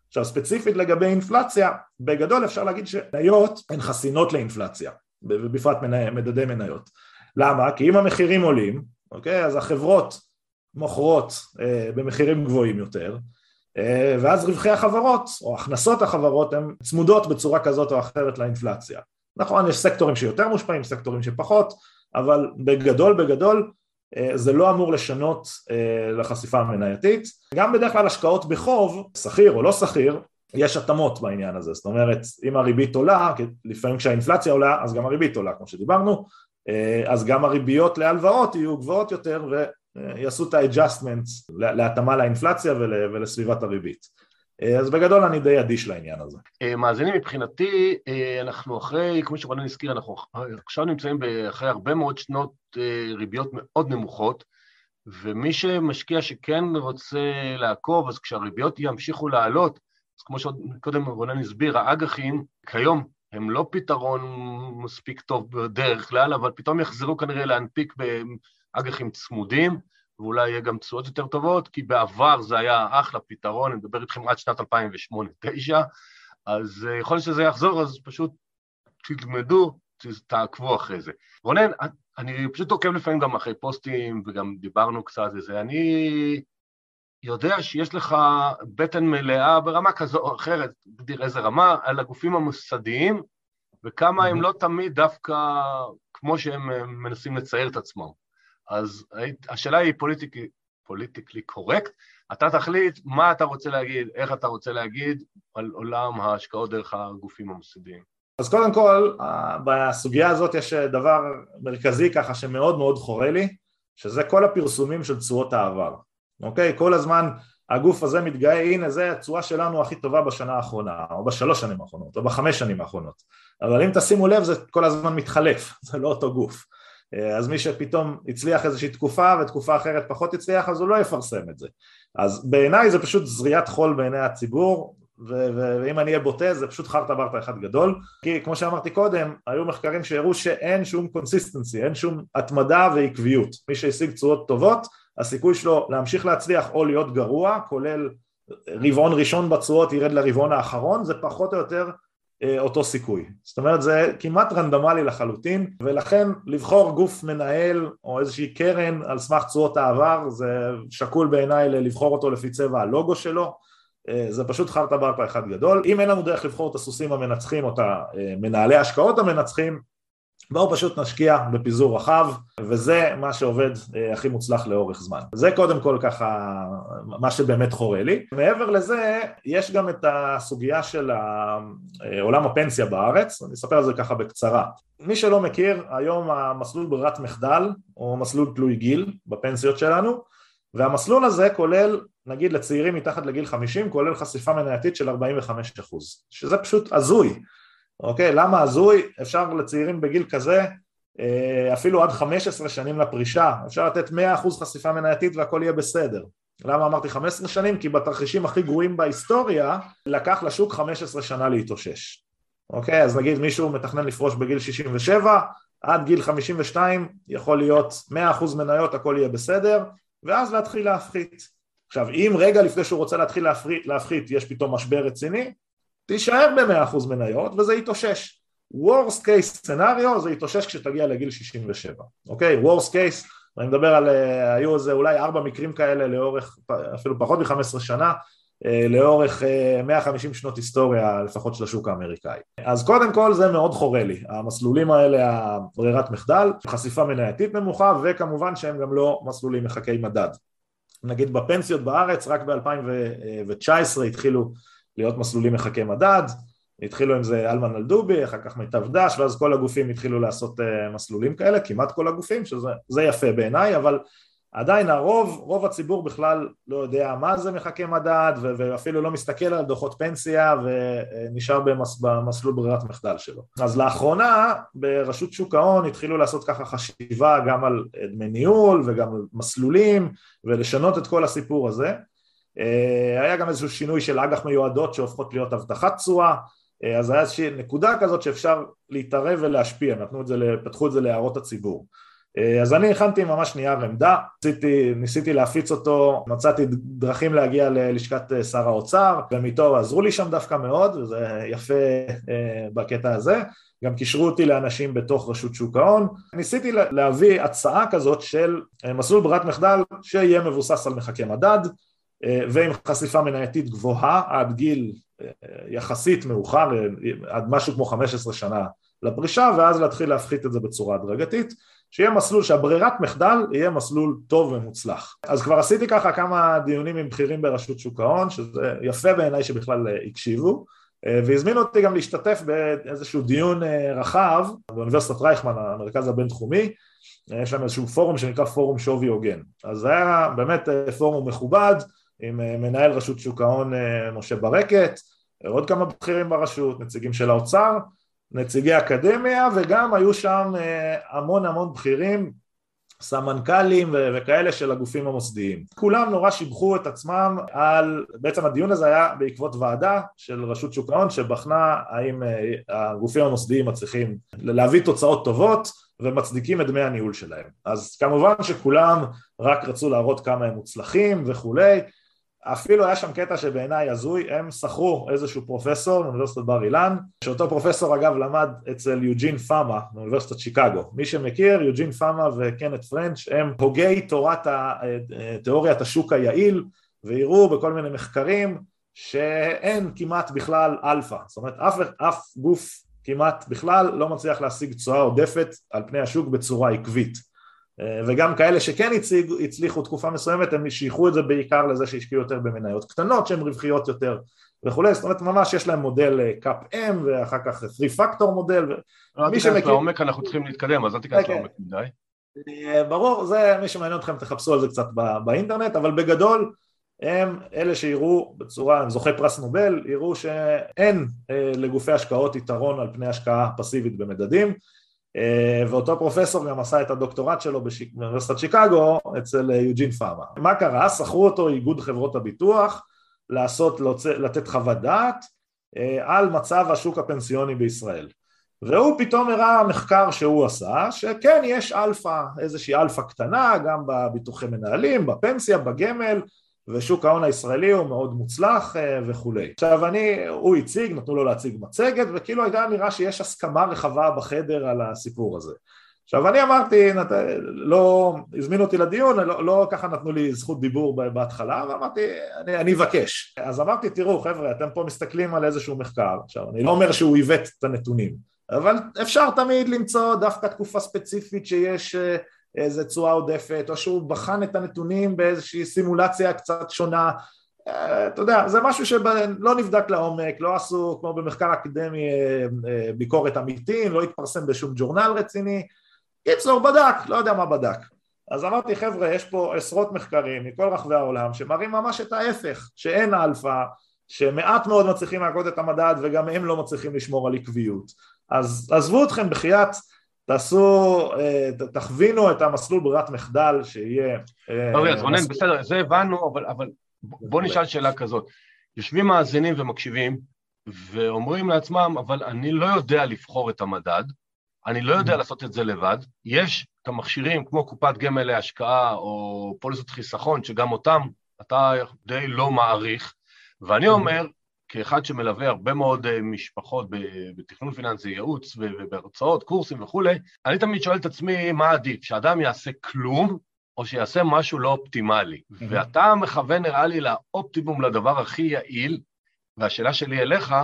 עכשיו ספציפית לגבי אינפלציה, בגדול אפשר להגיד שמניות הן חסינות לאינפלציה, ובפרט מדדי מניות. למה? כי אם המחירים עולים, אוקיי, אז החברות מוכרות אה, במחירים גבוהים יותר אה, ואז רווחי החברות או הכנסות החברות הן צמודות בצורה כזאת או אחרת לאינפלציה. נכון, יש סקטורים שיותר מושפעים, סקטורים שפחות, אבל בגדול בגדול אה, זה לא אמור לשנות לחשיפה המנייתית. גם בדרך כלל השקעות בחוב, שכיר או לא שכיר, יש התאמות בעניין הזה, זאת אומרת אם הריבית עולה, לפעמים כשהאינפלציה עולה אז גם הריבית עולה כמו שדיברנו, אז גם הריביות להלוואות יהיו גבוהות יותר יעשו את ה-adjustments להתאמה לאינפלציה ולסביבת הריבית. אז בגדול אני די אדיש לעניין הזה. אה, מאזינים מבחינתי, אה, אנחנו אחרי, כמו שרונן הזכיר, אנחנו עכשיו נמצאים אחרי הרבה מאוד שנות אה, ריביות מאוד נמוכות, ומי שמשקיע שכן רוצה לעקוב, אז כשהריביות ימשיכו לעלות, אז כמו שקודם רונן הסביר, האג"חים כיום הם לא פתרון מספיק טוב בדרך כלל, אבל פתאום יחזרו כנראה להנפיק אג"חים צמודים, ואולי יהיה גם תשואות יותר טובות, כי בעבר זה היה אחלה פתרון, אני מדבר איתכם עד שנת 2008-2009, אז אה, יכול להיות שזה יחזור, אז פשוט תלמדו, תעקבו אחרי זה. רונן, אני פשוט עוקב לפעמים גם אחרי פוסטים, וגם דיברנו קצת וזה, אני יודע שיש לך בטן מלאה ברמה כזו או אחרת, תגדיר איזה רמה, על הגופים המוסדיים, וכמה הם לא תמיד דווקא כמו שהם אה, מנסים לצייר את עצמם. אז השאלה היא politically, politically correct, אתה תחליט מה אתה רוצה להגיד, איך אתה רוצה להגיד על עולם ההשקעות דרך הגופים המוסדיים. אז קודם כל, בסוגיה הזאת יש דבר מרכזי ככה שמאוד מאוד חורה לי, שזה כל הפרסומים של תשואות העבר, אוקיי? כל הזמן הגוף הזה מתגאה, הנה זה התשואה שלנו הכי טובה בשנה האחרונה, או בשלוש שנים האחרונות, או בחמש שנים האחרונות, אבל אם תשימו לב זה כל הזמן מתחלף, זה לא אותו גוף. אז מי שפתאום הצליח איזושהי תקופה ותקופה אחרת פחות הצליח אז הוא לא יפרסם את זה. אז בעיניי זה פשוט זריית חול בעיני הציבור ואם אני אהיה בוטה זה פשוט חרטא ברטא אחד גדול כי כמו שאמרתי קודם היו מחקרים שהראו שאין שום consistency, אין שום התמדה ועקביות מי שהשיג תשואות טובות הסיכוי שלו להמשיך להצליח או להיות גרוע כולל רבעון ראשון בתשואות ירד לרבעון האחרון זה פחות או יותר אה, אותו סיכוי. זאת אומרת זה כמעט רנדומלי לחלוטין ולכן לבחור גוף מנהל או איזושהי קרן על סמך תשואות העבר זה שקול בעיניי לבחור אותו לפי צבע הלוגו שלו אה, זה פשוט חרטה ברטה אחד גדול אם אין לנו דרך לבחור את הסוסים המנצחים או את אה, ההשקעות המנצחים בואו פשוט נשקיע בפיזור רחב וזה מה שעובד אה, הכי מוצלח לאורך זמן. זה קודם כל ככה מה שבאמת חורה לי. מעבר לזה יש גם את הסוגיה של אה, עולם הפנסיה בארץ, אני אספר על זה ככה בקצרה. מי שלא מכיר, היום המסלול ברירת מחדל הוא מסלול תלוי גיל בפנסיות שלנו והמסלול הזה כולל נגיד לצעירים מתחת לגיל 50 כולל חשיפה מנייתית של 45% שזה פשוט הזוי אוקיי? למה הזוי? אפשר לצעירים בגיל כזה אה, אפילו עד 15 שנים לפרישה, אפשר לתת 100% חשיפה מנייתית והכל יהיה בסדר. למה אמרתי 15 שנים? כי בתרחישים הכי גרועים בהיסטוריה לקח לשוק 15 שנה להתאושש. אוקיי? אז נגיד מישהו מתכנן לפרוש בגיל 67, עד גיל 52 יכול להיות 100% מניות, הכל יהיה בסדר, ואז להתחיל להפחית. עכשיו, אם רגע לפני שהוא רוצה להתחיל להפחית, להפחית יש פתאום משבר רציני, תישאר ב-100% מניות וזה יתאושש. Worst case scenario זה יתאושש כשתגיע לגיל 67, אוקיי? Worst case, אני מדבר על, אה, היו איזה אולי ארבע מקרים כאלה לאורך, אפילו פחות מ-15 שנה, אה, לאורך 150 אה, שנות היסטוריה לפחות של השוק האמריקאי. אז קודם כל זה מאוד חורה לי, המסלולים האלה הברירת מחדל, חשיפה מנייתית נמוכה וכמובן שהם גם לא מסלולים מחכי מדד. נגיד בפנסיות בארץ רק ב-2019 התחילו להיות מסלולים מחכי מדד, התחילו עם זה אלמן אלדובי, אחר כך מיטב דש, ואז כל הגופים התחילו לעשות uh, מסלולים כאלה, כמעט כל הגופים, שזה יפה בעיניי, אבל עדיין הרוב, רוב הציבור בכלל לא יודע מה זה מחכי מדד, ואפילו לא מסתכל על דוחות פנסיה ונשאר במס- במסלול ברירת מחדל שלו. אז לאחרונה ברשות שוק ההון התחילו לעשות ככה חשיבה גם על דמי ניהול וגם על מסלולים ולשנות את כל הסיפור הזה. אה, היה גם איזשהו שינוי של אג"ח מיועדות שהופכות להיות הבטחת תשואה. אה, אז היה איזושהי נקודה כזאת שאפשר להתערב ולהשפיע, נתנו את זה, פתחו את זה להערות הציבור. אה, אז אני הכנתי ממש נייר עמדה, ניסיתי, ניסיתי להפיץ אותו, מצאתי דרכים להגיע ללשכת שר האוצר ומתו עזרו לי שם דווקא מאוד וזה יפה בקטע הזה. גם קישרו אותי לאנשים בתוך רשות שוק ההון. ניסיתי להביא הצעה כזאת של מסלול ברירת מחדל שיהיה מבוסס על מחכה מדד ועם חשיפה מנייתית גבוהה עד גיל אה, יחסית מאוחר, אה, עד משהו כמו 15 שנה לפרישה ואז להתחיל להפחית את זה בצורה הדרגתית שיהיה מסלול שהברירת מחדל יהיה מסלול טוב ומוצלח. אז כבר עשיתי ככה כמה דיונים עם בכירים ברשות שוק ההון שזה יפה בעיניי שבכלל הקשיבו והזמינו אותי גם להשתתף באיזשהו דיון רחב באוניברסיטת רייכמן המרכז הבינתחומי. יש להם איזשהו פורום שנקרא פורום שווי הוגן. אז זה היה באמת פורום מכובד עם אה, מנהל רשות שוק ההון אה, משה ברקת, עוד כמה בכירים ברשות, נציגים של האוצר, נציגי אקדמיה וגם היו שם אה, המון המון בכירים, סמנכ"לים וכאלה של הגופים המוסדיים. כולם נורא שיבחו את עצמם על, בעצם הדיון הזה היה בעקבות ועדה של רשות שוק ההון שבחנה האם הגופים המוסדיים מצליחים להביא תוצאות טובות ומצדיקים את דמי הניהול שלהם. אז כמובן שכולם רק רצו להראות כמה הם מוצלחים וכולי אפילו היה שם קטע שבעיניי הזוי, הם שכרו איזשהו פרופסור מאוניברסיטת בר אילן, שאותו פרופסור אגב למד אצל יוג'ין פאמה מאוניברסיטת שיקגו. מי שמכיר, יוג'ין פאמה וקנט פרנץ' הם הוגי תורת ה... תיאוריית השוק היעיל, והראו בכל מיני מחקרים שאין כמעט בכלל אלפא, זאת אומרת אף, אף גוף כמעט בכלל לא מצליח להשיג תשואה עודפת על פני השוק בצורה עקבית. וגם כאלה שכן הציג, הצליחו תקופה מסוימת הם שייכו את זה בעיקר לזה שהשקיעו יותר במניות קטנות שהן רווחיות יותר וכולי, זאת אומרת ממש יש להם מודל CAPM ואחר כך 3 factor model לא ניכנס, מי שמכיר... לעומק אנחנו צריכים להתקדם אז אל תיכנס okay. לעומק מדי. ברור, זה מי שמעניין אתכם תחפשו על זה קצת באינטרנט אבל בגדול הם אלה שיראו בצורה, הם זוכי פרס נובל, יראו שאין אה, לגופי השקעות יתרון על פני השקעה פסיבית במדדים. אה, ואותו פרופסור גם עשה את הדוקטורט שלו באוניברסיטת שיקגו אצל יוג'ין פארמה. מה קרה? שכרו אותו איגוד חברות הביטוח לעשות, לתת חוות דעת אה, על מצב השוק הפנסיוני בישראל והוא פתאום הראה מחקר שהוא עשה שכן יש אלפא, איזושהי אלפא קטנה גם בביטוחי מנהלים, בפנסיה, בגמל ושוק ההון הישראלי הוא מאוד מוצלח אה, וכולי. עכשיו אני, הוא הציג, נתנו לו להציג מצגת וכאילו הייתה נראה שיש הסכמה רחבה בחדר על הסיפור הזה. עכשיו אני אמרתי, נת... לא, הזמינו אותי לדיון, לא, לא ככה נתנו לי זכות דיבור בהתחלה, ואמרתי, אני, אני אבקש. אז אמרתי, תראו חבר'ה, אתם פה מסתכלים על איזשהו מחקר, עכשיו אני לא אומר שהוא עיוות את הנתונים, אבל אפשר תמיד למצוא דווקא תקופה ספציפית שיש אה, איזה תשואה עודפת, או שהוא בחן את הנתונים באיזושהי סימולציה קצת שונה, אה, אתה יודע, זה משהו שלא נבדק לעומק, לא עשו כמו במחקר אקדמי אה, אה, ביקורת עמיתים, לא התפרסם בשום ג'ורנל רציני, קיצור בדק, לא יודע מה בדק. אז אמרתי חבר'ה יש פה עשרות מחקרים מכל רחבי העולם שמראים ממש את ההפך, שאין אלפא, שמעט מאוד מצליחים להכות את המדד וגם הם לא מצליחים לשמור על עקביות. אז עזבו אתכם בחייאת תעשו, אה, תכווינו את המסלול ברירת מחדל שיהיה... אוקיי, אז רונן, בסדר, זה הבנו, אבל, אבל בוא נשאל שאלה כזאת. יושבים מאזינים ומקשיבים ואומרים לעצמם, אבל אני לא יודע לבחור את המדד, אני לא יודע mm-hmm. לעשות את זה לבד, יש את המכשירים כמו קופת גמל להשקעה או פוליסות חיסכון, שגם אותם אתה די לא מעריך, ואני mm-hmm. אומר, כאחד שמלווה הרבה מאוד אה, משפחות בתכנון פיננסי, ייעוץ ובהרצאות, קורסים וכולי, אני תמיד שואל את עצמי מה עדיף, שאדם יעשה כלום או שיעשה משהו לא אופטימלי. Mm-hmm. ואתה מכוון נראה לי לאופטימום, לדבר הכי יעיל, והשאלה שלי אליך,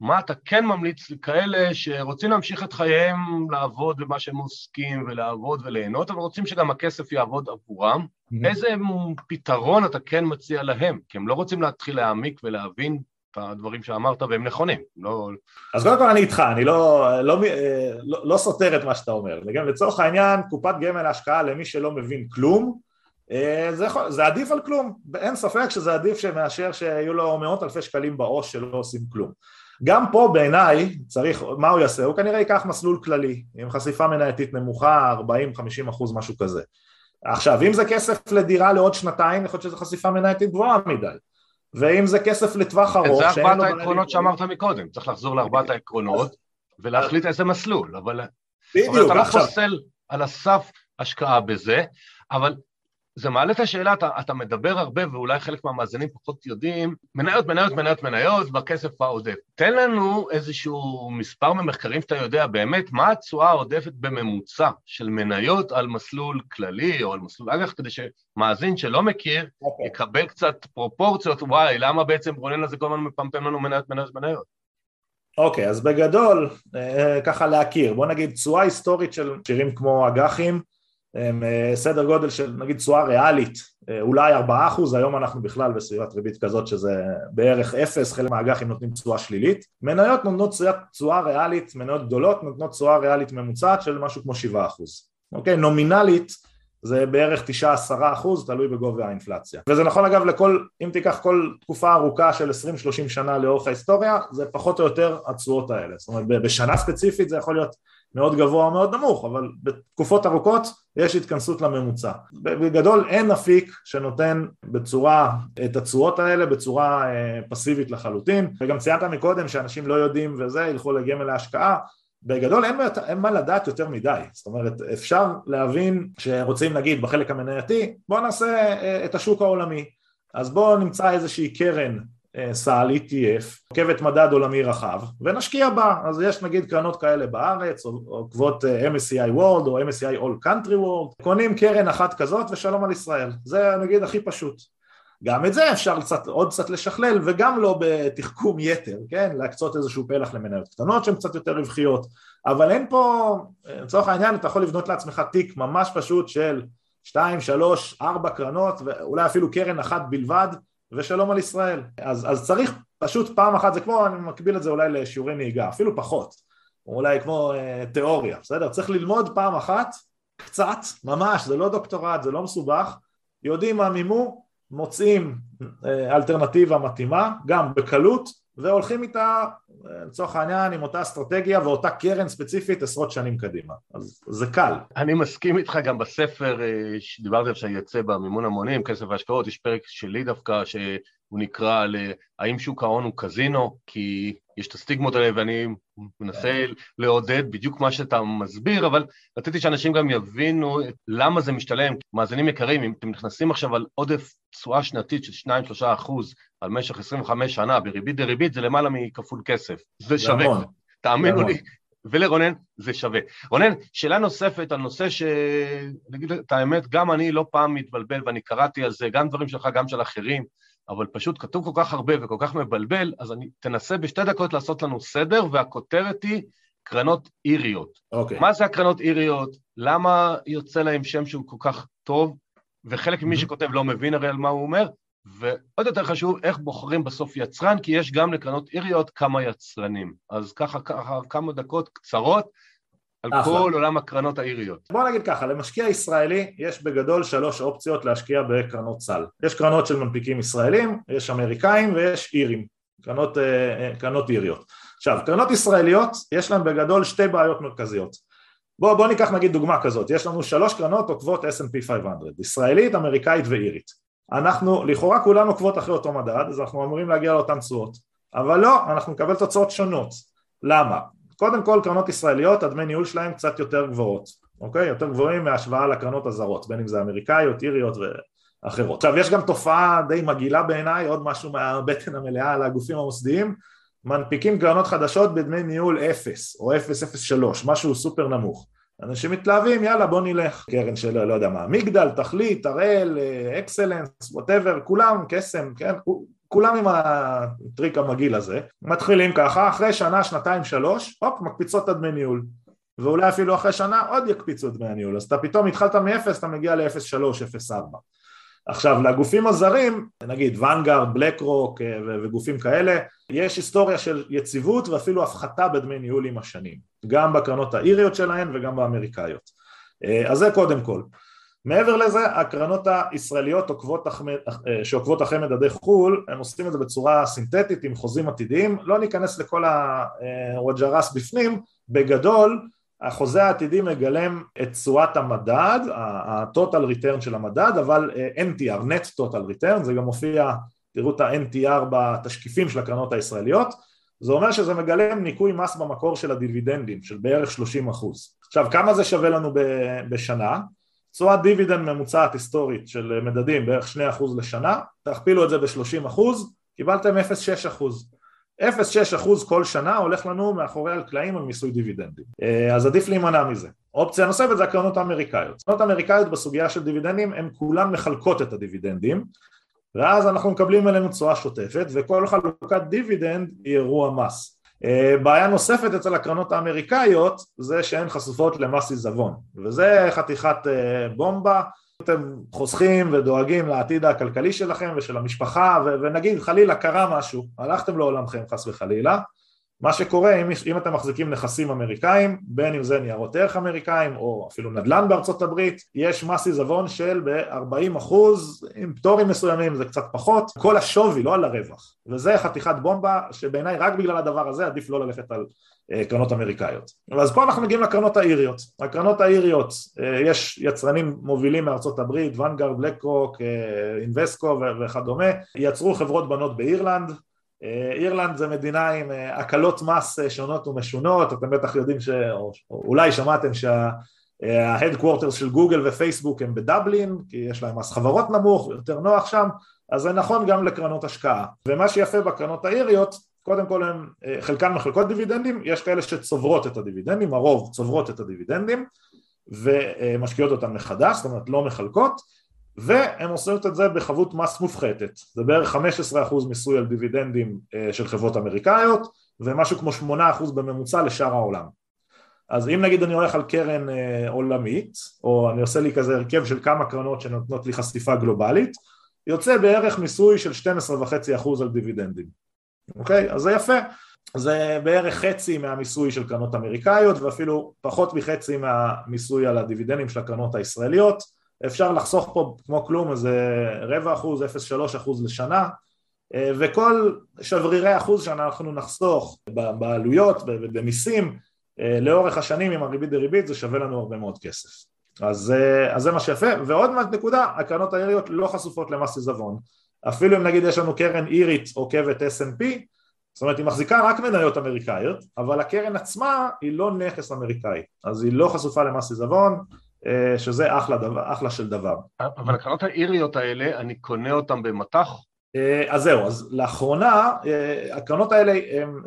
מה אתה כן ממליץ לכאלה שרוצים להמשיך את חייהם לעבוד במה שהם עוסקים ולעבוד וליהנות, אבל רוצים שגם הכסף יעבוד עבורם? Mm-hmm. איזה פתרון אתה כן מציע להם? כי הם לא רוצים להתחיל להעמיק ולהבין הדברים שאמרת והם נכונים, לא... אז קודם כל אני איתך, אני לא, לא, לא, לא סותר את מה שאתה אומר, וגם לצורך העניין קופת גמל להשקעה למי שלא מבין כלום, אה, זה, יכול, זה עדיף על כלום, אין ספק שזה עדיף שמאשר שיהיו לו מאות אלפי שקלים בעו"ש שלא עושים כלום. גם פה בעיניי צריך, מה הוא יעשה? הוא כנראה ייקח מסלול כללי עם חשיפה מנייתית נמוכה, 40-50 אחוז משהו כזה. עכשיו אם זה כסף לדירה לעוד שנתיים יכול להיות שזו חשיפה מנייתית גבוהה מדי ואם זה כסף לטווח ארוך... זה ארבעת העקרונות שאמרת מקודם, צריך לחזור לארבעת העקרונות ולהחליט איזה מסלול, אבל... בדיוק, אתה לא פוסל על הסף השקעה בזה, אבל זה מעלה את השאלה, אתה, אתה מדבר הרבה ואולי חלק מהמאזינים פחות יודעים, מניות, מניות, מניות, מניות, בכסף העודף. תן לנו איזשהו מספר ממחקרים שאתה יודע באמת מה התשואה העודפת בממוצע של מניות על מסלול כללי או על מסלול אג"ח, כדי שמאזין שלא מכיר okay. אוקיי. יקבל קצת פרופורציות, וואי, למה בעצם רונן הזה כל הזמן מפמפם לנו מניות, מניות, מניות? אוקיי, okay, אז בגדול, אה, ככה להכיר, בוא נגיד תשואה היסטורית של שירים כמו אג"חים, אה, סדר גודל של נגיד תשואה ריאלית אה, אולי ארבעה אחוז, היום אנחנו בכלל בסביבת ריבית כזאת שזה בערך אפס, חלק מהאג"חים נותנים תשואה שלילית. מניות נותנות תשואה ריאלית, מניות גדולות נותנות תשואה ריאלית ממוצעת של משהו כמו שבעה אחוז. אוקיי, נומינלית זה בערך תשעה עשרה אחוז, תלוי בגובה האינפלציה. וזה נכון אגב לכל, אם תיקח כל תקופה ארוכה של 20-30 שנה לאורך ההיסטוריה, זה פחות או יותר התשואות האלה. זאת אומרת בשנה ספציפית זה יכול להיות מאוד גבוה או מאוד נמוך, אבל בתקופות ארוכות יש התכנסות לממוצע. בגדול אין אפיק שנותן בצורה, את התשואות האלה בצורה אה, פסיבית לחלוטין, וגם ציינת מקודם שאנשים לא יודעים וזה, ילכו לגמל להשקעה, בגדול אין, אין מה לדעת יותר מדי, זאת אומרת אפשר להבין שרוצים נגיד בחלק המנייתי בואו נעשה אה, את השוק העולמי. אז בואו נמצא איזושהי קרן סל ETF, עוקבת מדד עולמי רחב, ונשקיע בה, אז יש נגיד קרנות כאלה בארץ, עוקבות אה, MSCI World או MSCI All Country World, קונים קרן אחת כזאת ושלום על ישראל, זה נגיד הכי פשוט. גם את זה אפשר קצת, עוד קצת לשכלל וגם לא בתחכום יתר, כן? להקצות איזשהו פלח למניות קטנות שהן קצת יותר רווחיות אבל אין פה, לצורך העניין אתה יכול לבנות לעצמך תיק ממש פשוט של שתיים, שלוש, ארבע קרנות ואולי אפילו קרן אחת בלבד ושלום על ישראל. אז, אז צריך פשוט פעם אחת, זה כמו, אני מקביל את זה אולי לשיעורי נהיגה, אפילו פחות. אולי כמו אה, תיאוריה, בסדר? צריך ללמוד פעם אחת קצת, ממש, זה לא דוקטורט, זה לא מסובך. יודעים מה מימו, מוצאים אה, אלטרנטיבה מתאימה, גם בקלות, והולכים איתה לצורך העניין עם אותה אסטרטגיה ואותה קרן ספציפית עשרות שנים קדימה, אז זה קל. אני מסכים איתך גם בספר אה, שדיברתי עליו שיצא במימון המונים, כסף והשקעות, יש פרק שלי דווקא שהוא נקרא ל"האם שוק ההון הוא קזינו?" כי יש את הסטיגמות האלה ואני מנסה לעודד בדיוק מה שאתה מסביר, אבל רציתי שאנשים גם יבינו למה זה משתלם. מאזינים יקרים, אם אתם נכנסים עכשיו על עודף תשואה שנתית של 2-3 אחוז על משך 25 שנה בריבית דריבית, זה למעלה מכפול כסף. זה שווה. תאמינו לי. ולרונן זה שווה. רונן, שאלה נוספת על נושא ש... נגיד את האמת, גם אני לא פעם מתבלבל ואני קראתי על זה, גם דברים שלך, גם של אחרים. אבל פשוט כתוב כל כך הרבה וכל כך מבלבל, אז אני תנסה בשתי דקות לעשות לנו סדר, והכותרת היא קרנות איריות. אוקיי. Okay. מה זה הקרנות איריות? למה יוצא להם שם שהוא כל כך טוב? וחלק ממי mm-hmm. שכותב לא מבין הרי על מה הוא אומר, ועוד יותר חשוב, איך בוחרים בסוף יצרן, כי יש גם לקרנות איריות כמה יצרנים. אז ככה, ככה כמה דקות קצרות, על אחלה. כל עולם הקרנות האיריות. בוא נגיד ככה, למשקיע ישראלי יש בגדול שלוש אופציות להשקיע בקרנות סל. יש קרנות של מנפיקים ישראלים, יש אמריקאים ויש אירים, קרנות, אה, אה, קרנות איריות. עכשיו, קרנות ישראליות יש להן בגדול שתי בעיות מרכזיות. בוא, בוא ניקח נגיד דוגמה כזאת, יש לנו שלוש קרנות עוקבות S&P 500, ישראלית, אמריקאית ואירית. אנחנו, לכאורה כולנו עוקבות אחרי אותו מדד, אז אנחנו אמורים להגיע לאותן תשואות. אבל לא, אנחנו נקבל תוצאות שונות. למה? קודם כל קרנות ישראליות הדמי ניהול שלהם קצת יותר גבוהות, אוקיי? יותר גבוהים מהשוואה לקרנות הזרות, בין אם זה אמריקאיות, איריות ואחרות. עכשיו יש גם תופעה די מגעילה בעיניי, עוד משהו מהבטן המלאה על הגופים המוסדיים, מנפיקים קרנות חדשות בדמי ניהול 0 או 0.03, משהו סופר נמוך. אנשים מתלהבים, יאללה בוא נלך. קרן של לא יודע מה, מגדל, תכלית, הראל, אקסלנס, whatever, כולם, קסם, כן? כולם עם הטריק המגעיל הזה, מתחילים ככה, אחרי שנה, שנתיים, שלוש, הופ, מקפיצות את הדמי ניהול. ואולי אפילו אחרי שנה עוד יקפיצו את דמי הניהול, אז אתה פתאום התחלת מ-0, אתה מגיע ל-0.3, 0.4. עכשיו לגופים הזרים, נגיד ואנגארד, בלק רוק וגופים כאלה, יש היסטוריה של יציבות ואפילו הפחתה בדמי ניהול עם השנים, גם בקרנות האיריות שלהן וגם באמריקאיות. אה, אז זה קודם כל. מעבר לזה הקרנות הישראליות אה, שעוקבות אחרי מדדי חו"ל הם עושים את זה בצורה סינתטית עם חוזים עתידיים לא ניכנס לכל הווג'רס בפנים בגדול החוזה העתידי מגלם את תשואת המדד, ה-total return של המדד, אבל אה, NTR, net total return, זה גם מופיע, תראו את ה-NTR בתשקיפים של הקרנות הישראליות, זה אומר שזה מגלם ניכוי מס במקור של הדיבידנדים, של בערך 30 אחוז. עכשיו, כמה זה שווה לנו בשנה? תשואת דיבידנד ממוצעת היסטורית של מדדים בערך 2% לשנה, תכפילו את זה ב-30%, קיבלתם 0.6%. 0.6% כל שנה הולך לנו מאחורי הקלעים על מיסוי דיבידנדים. אה, אז עדיף להימנע מזה. אופציה נוספת זה הקרנות האמריקאיות. הקרנות האמריקאיות בסוגיה של דיבידנדים הן כולן מחלקות את הדיבידנדים ואז אנחנו מקבלים אלינו תשואה שוטפת וכל חלוקת דיבידנד היא אירוע מס. אה, בעיה נוספת אצל הקרנות האמריקאיות זה שהן חשופות למס עיזבון וזה חתיכת אה, בומבה. אתם חוסכים ודואגים לעתיד הכלכלי שלכם ושל המשפחה ונגיד חלילה קרה משהו, הלכתם לעולמכם חס וחלילה מה שקורה אם, אם אתם מחזיקים נכסים אמריקאים בין אם זה ניירות ערך אמריקאים או אפילו נדל"ן בארצות הברית יש מס עיזבון של ב-40% עם פטורים מסוימים זה קצת פחות כל השווי לא על הרווח וזה חתיכת בומבה שבעיניי רק בגלל הדבר הזה עדיף לא ללכת על אה, קרנות אמריקאיות. אז פה אנחנו מגיעים לקרנות האיריות. הקרנות האיריות, אה, יש יצרנים מובילים מארצות הברית, ונגר, בלקרוק, אינבסקו וכדומה, יצרו חברות בנות באירלנד. אה, אירלנד זה מדינה עם הקלות מס שונות ומשונות, אתם בטח יודעים ש... או אולי שמעתם שה... של גוגל ופייסבוק הם בדבלין, כי יש להם מס חברות נמוך, יותר נוח שם, אז זה נכון גם לקרנות השקעה. ומה שיפה בקרנות האיריות, קודם כל הם, אה, חלקן מחלקות דיבידנדים, יש כאלה שצוברות את הדיבידנדים, הרוב צוברות את הדיבידנדים ומשקיעות אותם מחדש, זאת אומרת לא מחלקות, והם עושים את זה בחבות מס מופחתת, זה בערך 15% מיסוי על דיבידנדים אה, של חברות אמריקאיות ומשהו כמו 8% בממוצע לשאר העולם. אז אם נגיד אני הולך על קרן אה, עולמית, או אני עושה לי כזה הרכב של כמה קרנות שנותנות לי חשיפה גלובלית, יוצא בערך מיסוי של 12.5% על דיבידנדים, אוקיי? אז זה יפה, זה בערך חצי מהמיסוי של קרנות אמריקאיות ואפילו פחות מחצי מהמיסוי על הדיבידנדים של הקרנות הישראליות אפשר לחסוך פה כמו כלום איזה רבע אחוז, 0.3 אחוז לשנה אה, וכל שברירי אחוז שאנחנו נחסוך בעלויות ובמיסים אה, לאורך השנים עם הריבית דריבית זה שווה לנו הרבה מאוד כסף. אז, אה, אז זה מה שיפה. ועוד נקודה הקרנות האיריות לא חשופות למס עיזבון. אפילו אם נגיד יש לנו קרן אירית עוקבת S&P זאת אומרת היא מחזיקה רק מניות אמריקאיות אבל הקרן עצמה היא לא נכס אמריקאי. אז היא לא חשופה למס עיזבון אה, שזה אחלה, דבר, אחלה של דבר. אבל הקרנות האיריות האלה, אני קונה אותן במט"ח? אה, אז זהו, אז לאחרונה אה, הקרנות האלה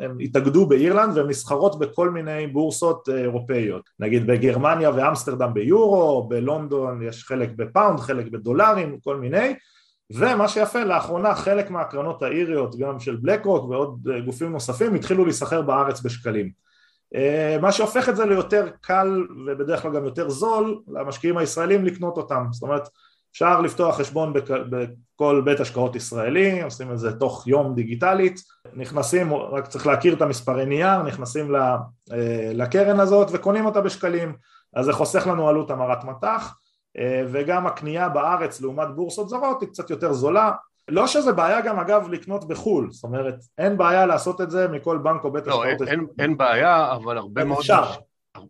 הם התאגדו באירלנד והן נסחרות בכל מיני בורסות אירופאיות נגיד בגרמניה ואמסטרדם ביורו, בלונדון יש חלק בפאונד, חלק בדולרים, כל מיני ומה שיפה לאחרונה חלק מהקרנות האיריות גם של בלק רוק ועוד גופים נוספים התחילו להיסחר בארץ בשקלים אה, מה שהופך את זה ליותר קל ובדרך כלל גם יותר זול למשקיעים הישראלים לקנות אותם. זאת אומרת אפשר לפתוח חשבון בכל בית השקעות ישראלי, עושים את זה תוך יום דיגיטלית, נכנסים, רק צריך להכיר את המספרי נייר, נכנסים אה, לקרן הזאת וקונים אותה בשקלים, אז זה חוסך לנו עלות המרת מטח אה, וגם הקנייה בארץ לעומת בורסות זרות היא קצת יותר זולה, לא שזה בעיה גם אגב לקנות בחו"ל, זאת אומרת אין בעיה לעשות את זה מכל בנק או בית לא, השקעות. אין, אין, אין בעיה, אבל הרבה מאוד, מש...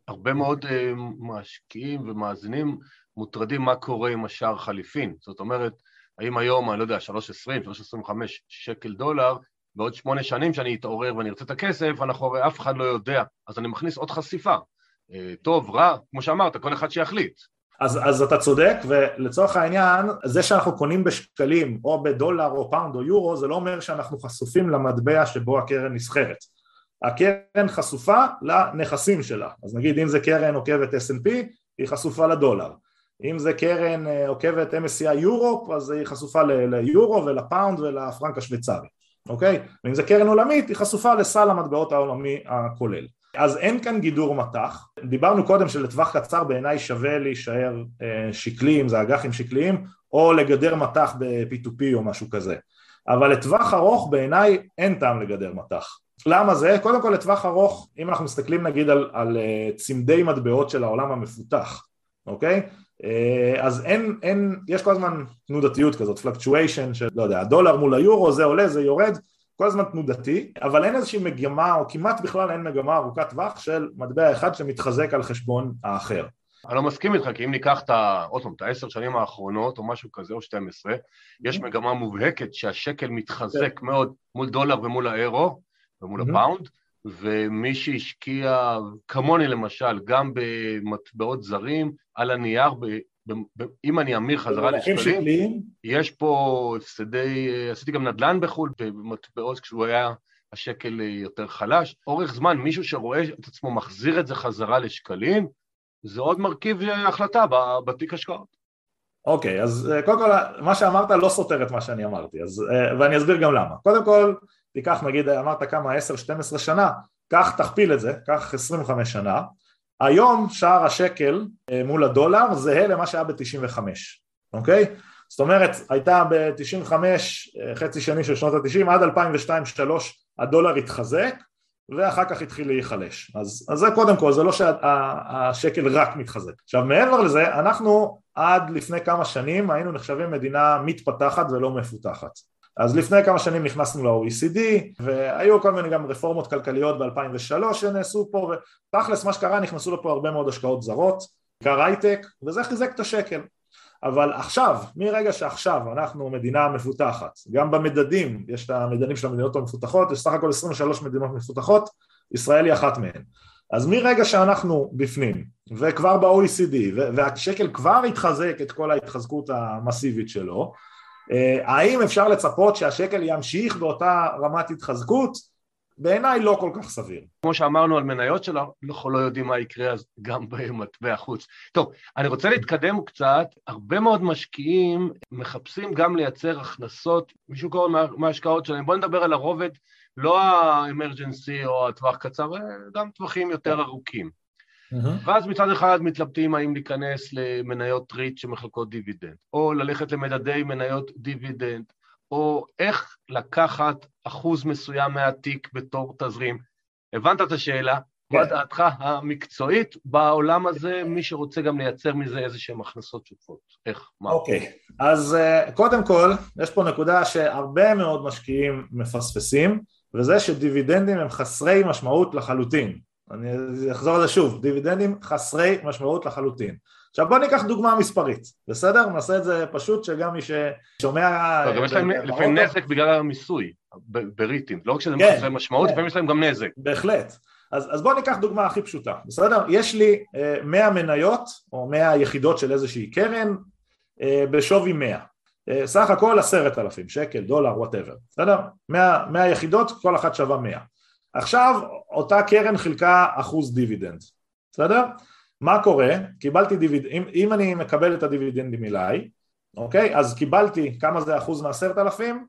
הרבה מאוד uh, משקיעים ומאזינים מוטרדים מה קורה עם השער חליפין, זאת אומרת, האם היום, אני לא יודע, 3.20, 3.25 שקל דולר, בעוד שמונה שנים שאני אתעורר ואני ארצה את הכסף, אנחנו הרי אף אחד לא יודע, אז אני מכניס עוד חשיפה. Uh, טוב, רע, כמו שאמרת, כל אחד שיחליט. אז, אז אתה צודק, ולצורך העניין, זה שאנחנו קונים בשקלים או בדולר או פאונד או יורו, זה לא אומר שאנחנו חשופים למטבע שבו הקרן נסחרת. הקרן חשופה לנכסים שלה, אז נגיד אם זה קרן עוקבת S&P, היא חשופה לדולר. אם זה קרן אה, עוקבת MSCI Europe, אז היא חשופה ליורו ולפאונד ולפרנק השוויצרי, אוקיי? ואם זה קרן עולמית, היא חשופה לסל המטבעות העולמי הכולל. אז אין כאן גידור מטח, דיברנו קודם שלטווח קצר בעיניי שווה להישאר אה, שקליים, זה אג"חים שקליים, או לגדר מטח ב-P2P או משהו כזה, אבל לטווח ארוך בעיניי אין טעם לגדר מטח. למה זה? קודם כל לטווח ארוך, אם אנחנו מסתכלים נגיד על, על אה, צמדי מטבעות של העולם המפותח, אוקיי? אה, אז אין, אין, יש כל הזמן תנודתיות כזאת, פלקטואשן של, לא יודע, הדולר מול היורו, זה עולה, זה יורד, כל הזמן תנודתי, אבל אין איזושהי מגמה, או כמעט בכלל אין מגמה ארוכת טווח של מטבע אחד שמתחזק על חשבון האחר. אני לא מסכים איתך, כי אם ניקח את ה... עוד פעם, את העשר שנים האחרונות, או משהו כזה, או 12, יש מגמה מובהקת שהשקל מתחזק. מאוד מול דולר ומול האירו, ומול הפאונד, ומי שהשקיע, כמוני למשל, גם במטבעות זרים, על הנייר, אם אני אמיר חזרה לשקלים, יש פה הפסדי, עשיתי גם נדל"ן בחו"ל, במטבעות כשהוא היה השקל יותר חלש. אורך זמן, מישהו שרואה את עצמו מחזיר את זה חזרה לשקלים, זה עוד מרכיב החלטה בתיק השקעות. אוקיי, okay, אז אה, קודם כל מה שאמרת לא סותר את מה שאני אמרתי, אז, אה, ואני אסביר גם למה. קודם כל, תיקח נגיד, אמרת כמה, 10-12 שנה, קח תכפיל את זה, קח 25 שנה, היום שער השקל אה, מול הדולר זהה למה שהיה ב-95, אוקיי? זאת אומרת, הייתה ב-95, אה, חצי שני של שנות ה-90, עד 2002-2003 הדולר התחזק ואחר כך התחיל להיחלש. אז, אז זה קודם כל, זה לא שהשקל רק מתחזק. עכשיו מעבר לזה, אנחנו עד לפני כמה שנים היינו נחשבים מדינה מתפתחת ולא מפותחת. אז לפני כמה שנים נכנסנו ל-OECD והיו כל מיני גם רפורמות כלכליות ב-2003 שנעשו פה ותכלס מה שקרה נכנסו לפה הרבה מאוד השקעות זרות, בעיקר הייטק וזה חיזק את השקל אבל עכשיו, מרגע שעכשיו אנחנו מדינה מפותחת, גם במדדים, יש את המדדים של המדינות המפותחות, יש סך הכל 23 מדינות מפותחות, ישראל היא אחת מהן. אז מרגע שאנחנו בפנים, וכבר ב-OECD, והשקל כבר התחזק את כל ההתחזקות המסיבית שלו, האם אפשר לצפות שהשקל ימשיך באותה רמת התחזקות? בעיניי לא כל כך סביר. כמו שאמרנו על מניות שלו, אנחנו לא יודעים מה יקרה אז גם במטבע חוץ. טוב, אני רוצה להתקדם קצת, הרבה מאוד משקיעים מחפשים גם לייצר הכנסות מישהו קורא מההשקעות שלהם. בואו נדבר על הרובד, לא ה emergency או הטווח קצר, גם טווחים יותר ארוכים. ואז מצד אחד מתלבטים האם להיכנס למניות REIT שמחלקות דיבידנד, או ללכת למדדי מניות דיבידנד, או איך לקחת אחוז מסוים מהתיק בתור תזרים. הבנת את השאלה? מה כן. דעתך המקצועית בעולם הזה, מי שרוצה גם לייצר מזה איזה שהן הכנסות שוטפות? איך? מה? אוקיי, okay. אז uh, קודם כל, יש פה נקודה שהרבה מאוד משקיעים מפספסים, וזה שדיבידנדים הם חסרי משמעות לחלוטין. אני אחזור על זה שוב, דיבידנדים חסרי משמעות לחלוטין. עכשיו בוא ניקח דוגמה מספרית, בסדר? נעשה את זה פשוט שגם מי ששומע... גם יש להם לפעמים נזק בגלל המיסוי, בריטים, לא רק שזה כן, חסרי משמעות, לפעמים יש להם גם נזק. בהחלט. אז, אז בוא ניקח דוגמה הכי פשוטה, בסדר? יש לי 100 אה, מניות או 100 יחידות של איזושהי קרן אה, בשווי 100 אה, סך הכל עשרת אלפים שקל, דולר, whatever, בסדר? 100, 100 יחידות, כל אחת שווה 100 עכשיו אותה קרן חילקה אחוז דיבידנד, בסדר? מה קורה? קיבלתי דיבידנד, אם, אם אני מקבל את הדיבידנדים אליי, אוקיי? אז קיבלתי, כמה זה אחוז מעשרת אלפים?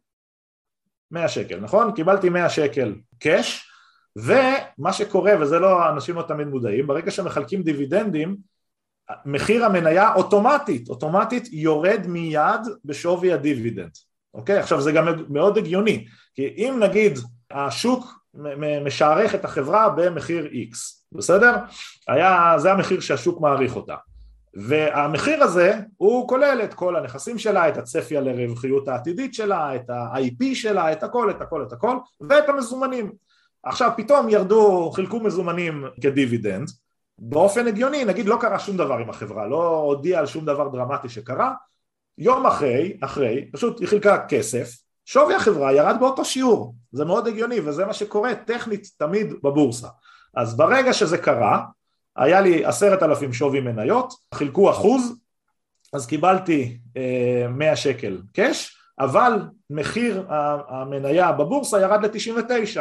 100 שקל, נכון? קיבלתי 100 שקל cash ומה שקורה, וזה לא, אנשים לא תמיד מודעים, ברגע שמחלקים דיבידנדים מחיר המניה אוטומטית, אוטומטית יורד מיד בשווי הדיבידנד, אוקיי? עכשיו זה גם מאוד הגיוני, כי אם נגיד השוק משערך את החברה במחיר X, בסדר? היה, זה המחיר שהשוק מעריך אותה. והמחיר הזה הוא כולל את כל הנכסים שלה, את הצפי על הרווחיות העתידית שלה, את ה-IP שלה, את הכל, את הכל, את הכל, ואת המזומנים. עכשיו פתאום ירדו, חילקו מזומנים כדיבידנד, באופן הגיוני, נגיד לא קרה שום דבר עם החברה, לא הודיע על שום דבר דרמטי שקרה, יום אחרי, אחרי, פשוט היא חילקה כסף, שווי החברה ירד באותו שיעור, זה מאוד הגיוני וזה מה שקורה טכנית תמיד בבורסה. אז ברגע שזה קרה, היה לי עשרת אלפים שווי מניות, חילקו אחוז, אז קיבלתי אה, 100 שקל קאש, אבל מחיר המניה בבורסה ירד ל-99,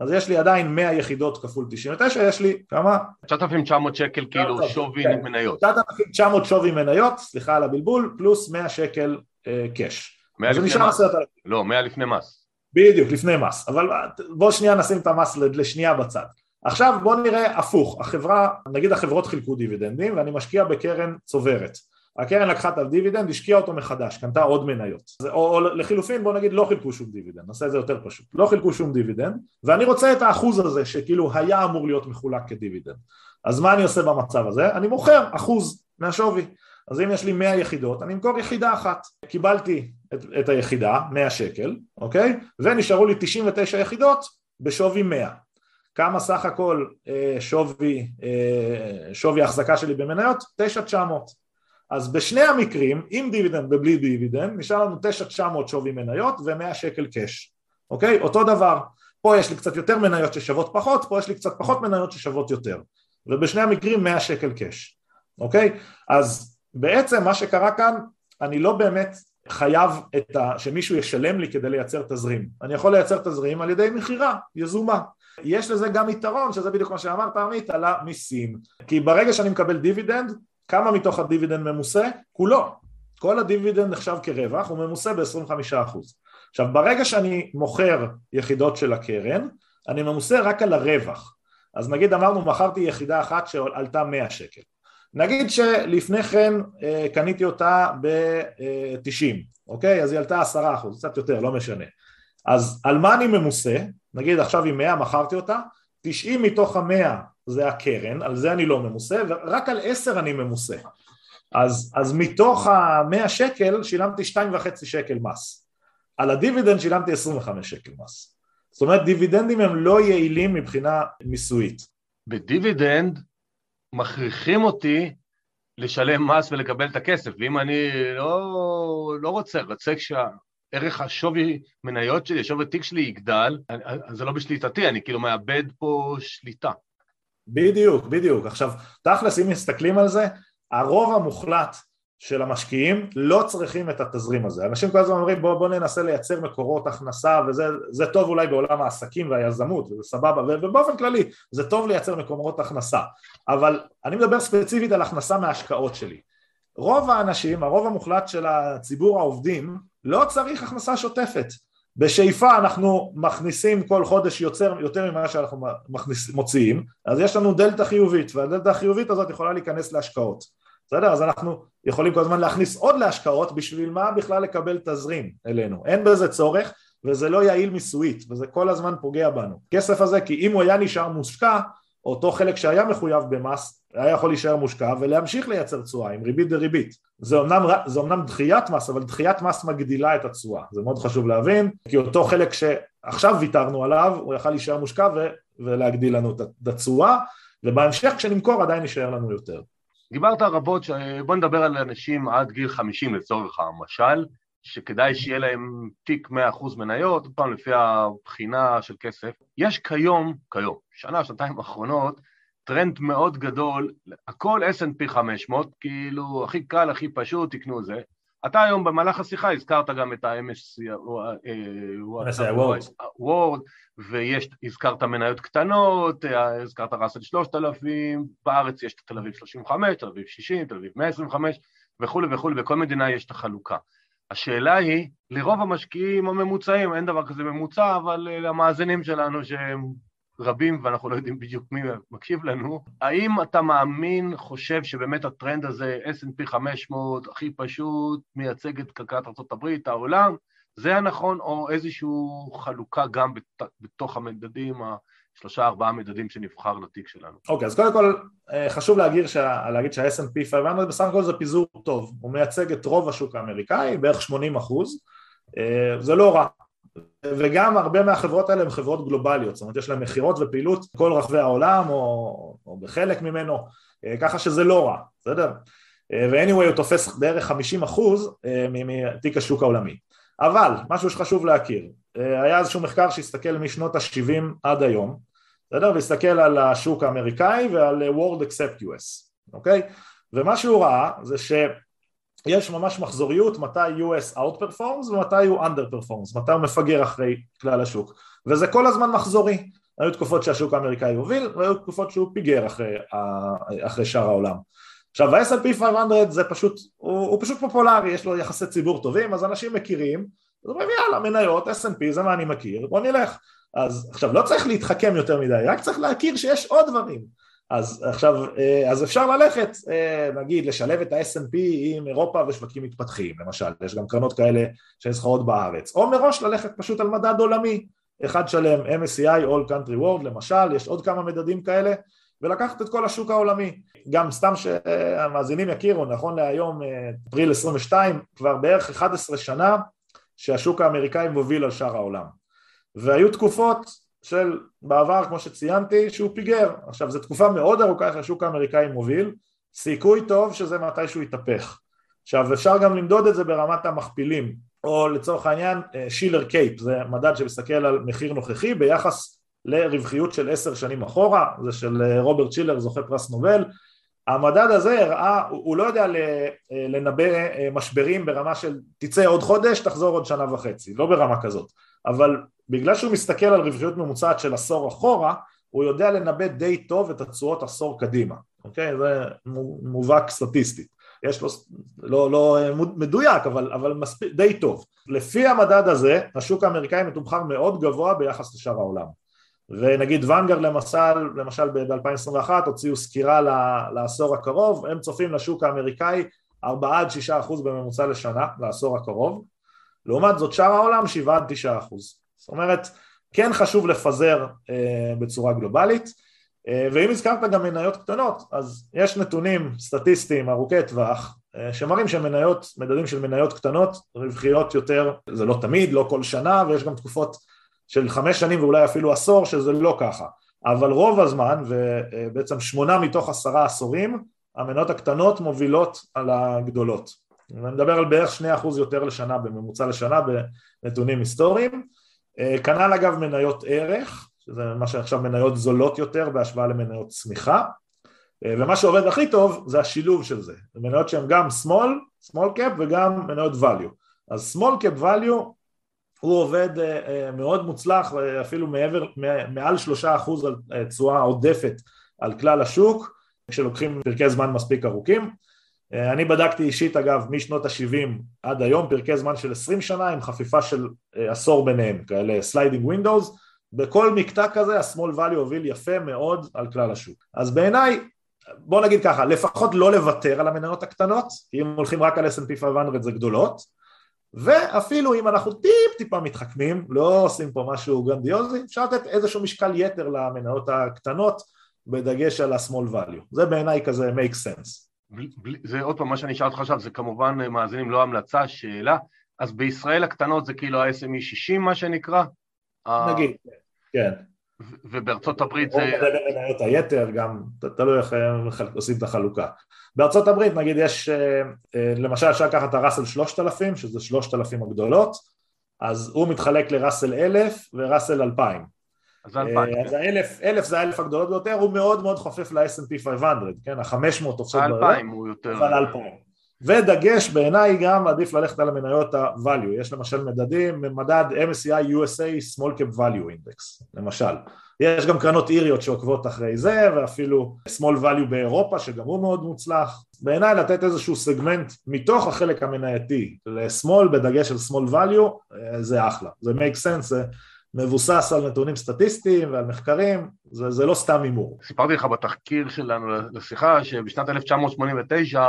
אז יש לי עדיין 100 יחידות כפול 99, יש לי כמה? 9,900 שקל כאילו שווי כן. מניות. 9,900 שווי מניות, סליחה על הבלבול, פלוס 100 שקל אה, קאש. זה נשאר 10,000. לא, 100 לפני מס. בדיוק, לפני מס, אבל בוא שנייה נשים את המס לשנייה בצד. עכשיו בוא נראה הפוך, החברה, נגיד החברות חילקו דיבידנדים ואני משקיע בקרן צוברת הקרן לקחה את הדיבידנד, השקיעה אותו מחדש, קנתה עוד מניות או, או לחילופין בוא נגיד לא חילקו שום דיבידנד, נעשה את זה יותר פשוט לא חילקו שום דיבידנד ואני רוצה את האחוז הזה שכאילו היה אמור להיות מחולק כדיבידנד אז מה אני עושה במצב הזה? אני מוכר אחוז מהשווי אז אם יש לי 100 יחידות, אני אמכור יחידה אחת. קיבלתי את, את היחידה, 100 שקל, אוקיי? ונשארו לי 99 יחידות בשווי 100. כמה סך הכל אה, שווי, אה, שווי ההחזקה שלי במניות? 9,900. אז בשני המקרים, עם דיבידנד ובלי דיבידנד, נשאר לנו 9,900 שווי מניות ו-100 שקל cash. אוקיי? אותו דבר. פה יש לי קצת יותר מניות ששוות פחות, פה יש לי קצת פחות מניות ששוות יותר. ובשני המקרים 100 שקל cash. אוקיי? אז בעצם מה שקרה כאן, אני לא באמת חייב את ה... שמישהו ישלם לי כדי לייצר תזרים. אני יכול לייצר תזרים על ידי מכירה יזומה. יש לזה גם יתרון, שזה בדיוק מה שאמרת עמית, על המיסים. כי ברגע שאני מקבל דיבידנד, כמה מתוך הדיבידנד ממוסה? כולו. כל הדיבידנד נחשב כרווח, הוא ממוסה ב-25%. עכשיו, ברגע שאני מוכר יחידות של הקרן, אני ממוסה רק על הרווח. אז נגיד אמרנו, מכרתי יחידה אחת שעלתה 100 שקל. נגיד שלפני כן אה, קניתי אותה ב-90, אוקיי? אז היא עלתה עשרה אחוז, קצת יותר, לא משנה. אז על מה אני ממוסה? נגיד עכשיו היא 100, מכרתי אותה, 90 מתוך המאה זה הקרן, על זה אני לא ממוסה, ורק על 10 אני ממוסה. אז, אז מתוך ה-100 שקל שילמתי 2.5 שקל מס. על הדיבידנד שילמתי 25 שקל מס. זאת אומרת דיבידנדים הם לא יעילים מבחינה מיסויית. בדיבידנד מכריחים אותי לשלם מס ולקבל את הכסף, ואם אני לא, לא רוצה, רוצה שערך השווי מניות שלי, השווי תיק שלי יגדל, אז זה לא בשליטתי, אני כאילו מאבד פה שליטה. בדיוק, בדיוק. עכשיו, תכלס, אם מסתכלים על זה, הרוב המוחלט של המשקיעים לא צריכים את התזרים הזה. אנשים כל הזמן אומרים בואו בוא ננסה לייצר מקורות הכנסה וזה טוב אולי בעולם העסקים והיזמות וזה סבבה ובאופן כללי זה טוב לייצר מקורות הכנסה אבל אני מדבר ספציפית על הכנסה מההשקעות שלי. רוב האנשים, הרוב המוחלט של הציבור העובדים לא צריך הכנסה שוטפת בשאיפה אנחנו מכניסים כל חודש יוצר, יותר ממה שאנחנו מכניס, מוציאים אז יש לנו דלתא חיובית והדלתא החיובית הזאת יכולה להיכנס להשקעות בסדר? אז אנחנו יכולים כל הזמן להכניס עוד להשקעות בשביל מה בכלל לקבל תזרים אלינו. אין בזה צורך וזה לא יעיל מיסויית וזה כל הזמן פוגע בנו. כסף הזה כי אם הוא היה נשאר מושקע אותו חלק שהיה מחויב במס היה יכול להישאר מושקע ולהמשיך לייצר תשואה עם ריבית דריבית. זה אומנם, זה אומנם דחיית מס אבל דחיית מס מגדילה את התשואה. זה מאוד חשוב להבין כי אותו חלק שעכשיו ויתרנו עליו הוא יכל להישאר מושקע ו, ולהגדיל לנו את התשואה ובהמשך כשנמכור עדיין יישאר לנו יותר דיברת רבות, ש... בוא נדבר על אנשים עד גיל 50 לצורך המשל, שכדאי שיהיה להם תיק 100% מניות, פעם לפי הבחינה של כסף. יש כיום, כיום, שנה, שנתיים האחרונות, טרנד מאוד גדול, הכל S&P 500, כאילו הכי קל, הכי פשוט, תקנו זה. אתה היום במהלך השיחה הזכרת גם את ה-MSC, וורד, ויש, הזכרת מניות קטנות, הזכרת ראסל 3000, בארץ יש את תל אביב 35, תל אביב 60, תל אביב 125 וכולי וכולי, בכל מדינה יש את החלוקה. השאלה היא, לרוב המשקיעים הממוצעים, אין דבר כזה ממוצע, אבל למאזינים שלנו שהם רבים ואנחנו לא יודעים בדיוק מי מקשיב לנו, האם אתה מאמין, חושב שבאמת הטרנד הזה, S&P 500, הכי פשוט, מייצג את כלכלת ארה"ב, העולם, זה הנכון, או איזושהי חלוקה גם בתוך המדדים, השלושה ארבעה מדדים שנבחר לתיק שלנו. אוקיי, okay, אז קודם כל אה, חשוב להגיד, שה, להגיד שה-S&P 500 בסך הכל זה פיזור טוב, הוא מייצג את רוב השוק האמריקאי, בערך 80 אחוז, אה, זה לא רע, וגם הרבה מהחברות האלה הן חברות גלובליות, זאת אומרת יש להן מכירות ופעילות בכל רחבי העולם או, או בחלק ממנו, אה, ככה שזה לא רע, בסדר? ו-anyway הוא תופס בערך 50 אחוז מתיק השוק העולמי. אבל משהו שחשוב להכיר, היה איזשהו מחקר שהסתכל משנות ה-70 עד היום, בסדר? והסתכל על השוק האמריקאי ועל World Accept US, אוקיי? ומה שהוא ראה זה שיש ממש מחזוריות מתי US outperforms ומתי הוא underperforms, מתי הוא מפגר אחרי כלל השוק, וזה כל הזמן מחזורי, היו תקופות שהשוק האמריקאי הוביל והיו תקופות שהוא פיגר אחרי, אחרי שאר העולם. עכשיו ה-S&P 500 זה פשוט, הוא, הוא פשוט פופולרי, יש לו יחסי ציבור טובים, אז אנשים מכירים, אז אומרים יאללה מניות, S&P זה מה אני מכיר, בוא נלך. אז עכשיו לא צריך להתחכם יותר מדי, רק צריך להכיר שיש עוד דברים. אז עכשיו, אה, אז אפשר ללכת, אה, נגיד, לשלב את ה-S&P עם אירופה ושווקים מתפתחים, למשל, יש גם קרנות כאלה שנסחרות בארץ, או מראש ללכת פשוט על מדד עולמי, אחד שלם, MSCI, All Country World למשל, יש עוד כמה מדדים כאלה, ולקחת את כל השוק העולמי. גם סתם שהמאזינים יכירו, נכון להיום, אה, אפריל 22, כבר בערך 11 שנה שהשוק האמריקאי מוביל על שאר העולם. והיו תקופות של בעבר, כמו שציינתי, שהוא פיגר. עכשיו, זו תקופה מאוד ארוכה שהשוק האמריקאי מוביל, סיכוי טוב שזה מתי שהוא יתהפך. עכשיו, אפשר גם למדוד את זה ברמת המכפילים, או לצורך העניין שילר אה, CAPE, זה מדד שמסתכל על מחיר נוכחי ביחס לרווחיות של עשר שנים אחורה, זה של אה, רוברט שילר, זוכה פרס נובל, המדד הזה הראה, הוא לא יודע אה, לנבא משברים ברמה של תצא עוד חודש, תחזור עוד שנה וחצי, לא ברמה כזאת, אבל בגלל שהוא מסתכל על רווחיות ממוצעת של עשור אחורה, הוא יודע לנבא די טוב את התשואות עשור קדימה, אוקיי? זה מובהק סטטיסטית. יש לו, לא, לא מדויק, אבל, אבל מספיק, די טוב. לפי המדד הזה, השוק האמריקאי מתומחר מאוד גבוה ביחס לשאר העולם. ונגיד ואנגר למשל, למשל ב-2021 הוציאו סקירה לעשור הקרוב, הם צופים לשוק האמריקאי 4 עד 6 אחוז בממוצע לשנה, לעשור הקרוב, לעומת זאת שאר העולם 7 עד 9 אחוז. זאת אומרת, כן חשוב לפזר אה, בצורה גלובלית, אה, ואם הזכרת גם מניות קטנות, אז יש נתונים סטטיסטיים ארוכי טווח אה, שמראים שמניות, מדדים של מניות קטנות רווחיות יותר, זה לא תמיד, לא כל שנה, ויש גם תקופות של חמש שנים ואולי אפילו עשור שזה לא ככה, אבל רוב הזמן, ובעצם שמונה מתוך עשרה עשורים, המניות הקטנות מובילות על הגדולות. אני מדבר על בערך שני אחוז יותר לשנה, בממוצע לשנה, בנתונים היסטוריים. אה, כנ"ל אגב מניות ערך, שזה מה שעכשיו מניות זולות יותר בהשוואה למניות צמיחה, ומה שעובד הכי טוב זה השילוב של זה, זה מניות שהן גם small, small cap וגם מניות value. אז small cap value הוא עובד מאוד מוצלח, אפילו מעבר, מעל שלושה אחוז על תשואה עודפת על כלל השוק, כשלוקחים פרקי זמן מספיק ארוכים. אני בדקתי אישית אגב משנות ה-70 עד היום, פרקי זמן של 20 שנה עם חפיפה של עשור ביניהם, כאלה sliding windows, בכל מקטע כזה ה-small value הוביל יפה מאוד על כלל השוק. אז בעיניי, בוא נגיד ככה, לפחות לא לוותר על המניות הקטנות, כי אם הולכים רק על S&P 500 זה גדולות, ואפילו אם אנחנו טיפ טיפה מתחכמים, לא עושים פה משהו גרנדיוזי, אפשר לתת איזשהו משקל יתר למניות הקטנות, בדגש על ה-small value. זה בעיניי כזה make sense. זה עוד פעם, מה שאני אשאל אותך עכשיו, זה כמובן מאזינים לא המלצה, שאלה. אז בישראל הקטנות זה כאילו ה-SME 60 מה שנקרא? נגיד, כן. ובארצות הברית זה... או מניות היתר, גם תלוי איך עושים את החלוקה. בארצות הברית נגיד יש, אה, אה, למשל אפשר לקחת את הראסל 3000, שזה 3000 הגדולות, אז הוא מתחלק לראסל 1000 וראסל 2000. אז אלפיים. אז האלף, אלף זה האלף הגדולות ביותר, הוא מאוד מאוד חופף ל-S&P 500, כן, החמש מאות תופסות בערך. האלפיים הוא יותר... אבל אלפיים. ודגש בעיניי גם עדיף ללכת על המניות ה-value, יש למשל מדדים, מדד MSCI USA Small Cap Value Index, למשל. יש גם קרנות איריות שעוקבות אחרי זה, ואפילו small value באירופה שגם הוא מאוד מוצלח. בעיניי לתת איזשהו סגמנט מתוך החלק המנייתי ל-small בדגש על small value זה אחלה, זה make sense, זה מבוסס על נתונים סטטיסטיים ועל מחקרים, זה, זה לא סתם הימור. סיפרתי לך בתחקיר שלנו לשיחה שבשנת 1989,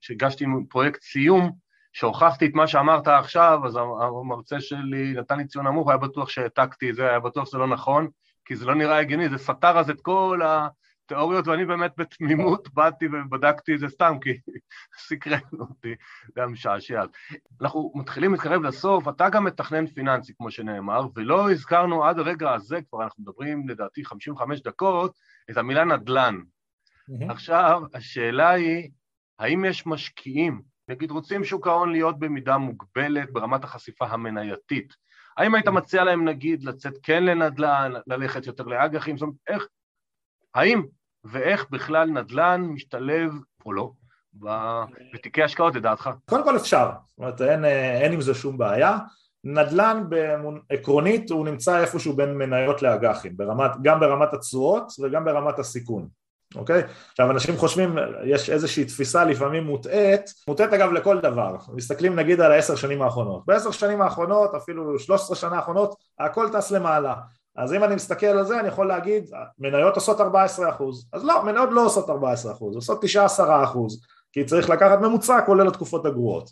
כשהגשתי פרויקט סיום, שהוכחתי את מה שאמרת עכשיו, אז המרצה שלי נתן לי ציון נמוך, היה בטוח שהעתקתי את זה, היה בטוח שזה לא נכון, כי זה לא נראה הגיוני, זה סתר אז את כל ה... תיאוריות, ואני באמת בתמימות באתי ובדקתי את זה סתם, כי סקרן אותי, זה היה משעשע. אנחנו מתחילים להתקרב לסוף, אתה גם מתכנן פיננסי, כמו שנאמר, ולא הזכרנו עד הרגע הזה, כבר אנחנו מדברים לדעתי 55 דקות, את המילה נדל"ן. Mm-hmm. עכשיו, השאלה היא, האם יש משקיעים, נגיד רוצים שוק ההון להיות במידה מוגבלת ברמת החשיפה המנייתית, האם היית מציע להם נגיד לצאת כן לנדל"ן, ללכת יותר לאג"חים, זאת אומרת, איך, האם ואיך בכלל נדל"ן משתלב או לא בתיקי השקעות לדעתך? קודם כל אפשר, זאת אומרת אין, אין עם זה שום בעיה. נדל"ן עקרונית הוא נמצא איפשהו בין מניות לאג"חים, ברמת, גם ברמת התשואות וגם ברמת הסיכון, אוקיי? עכשיו אנשים חושבים, יש איזושהי תפיסה לפעמים מוטעית, מוטעית אגב לכל דבר, מסתכלים נגיד על העשר שנים האחרונות, בעשר שנים האחרונות, אפילו שלוש עשרה שנה האחרונות, הכל טס למעלה, אז אם אני מסתכל על זה אני יכול להגיד מניות עושות 14% אז לא, מניות לא עושות 14%, עושות 9-10% כי צריך לקחת ממוצע כולל התקופות הגרועות.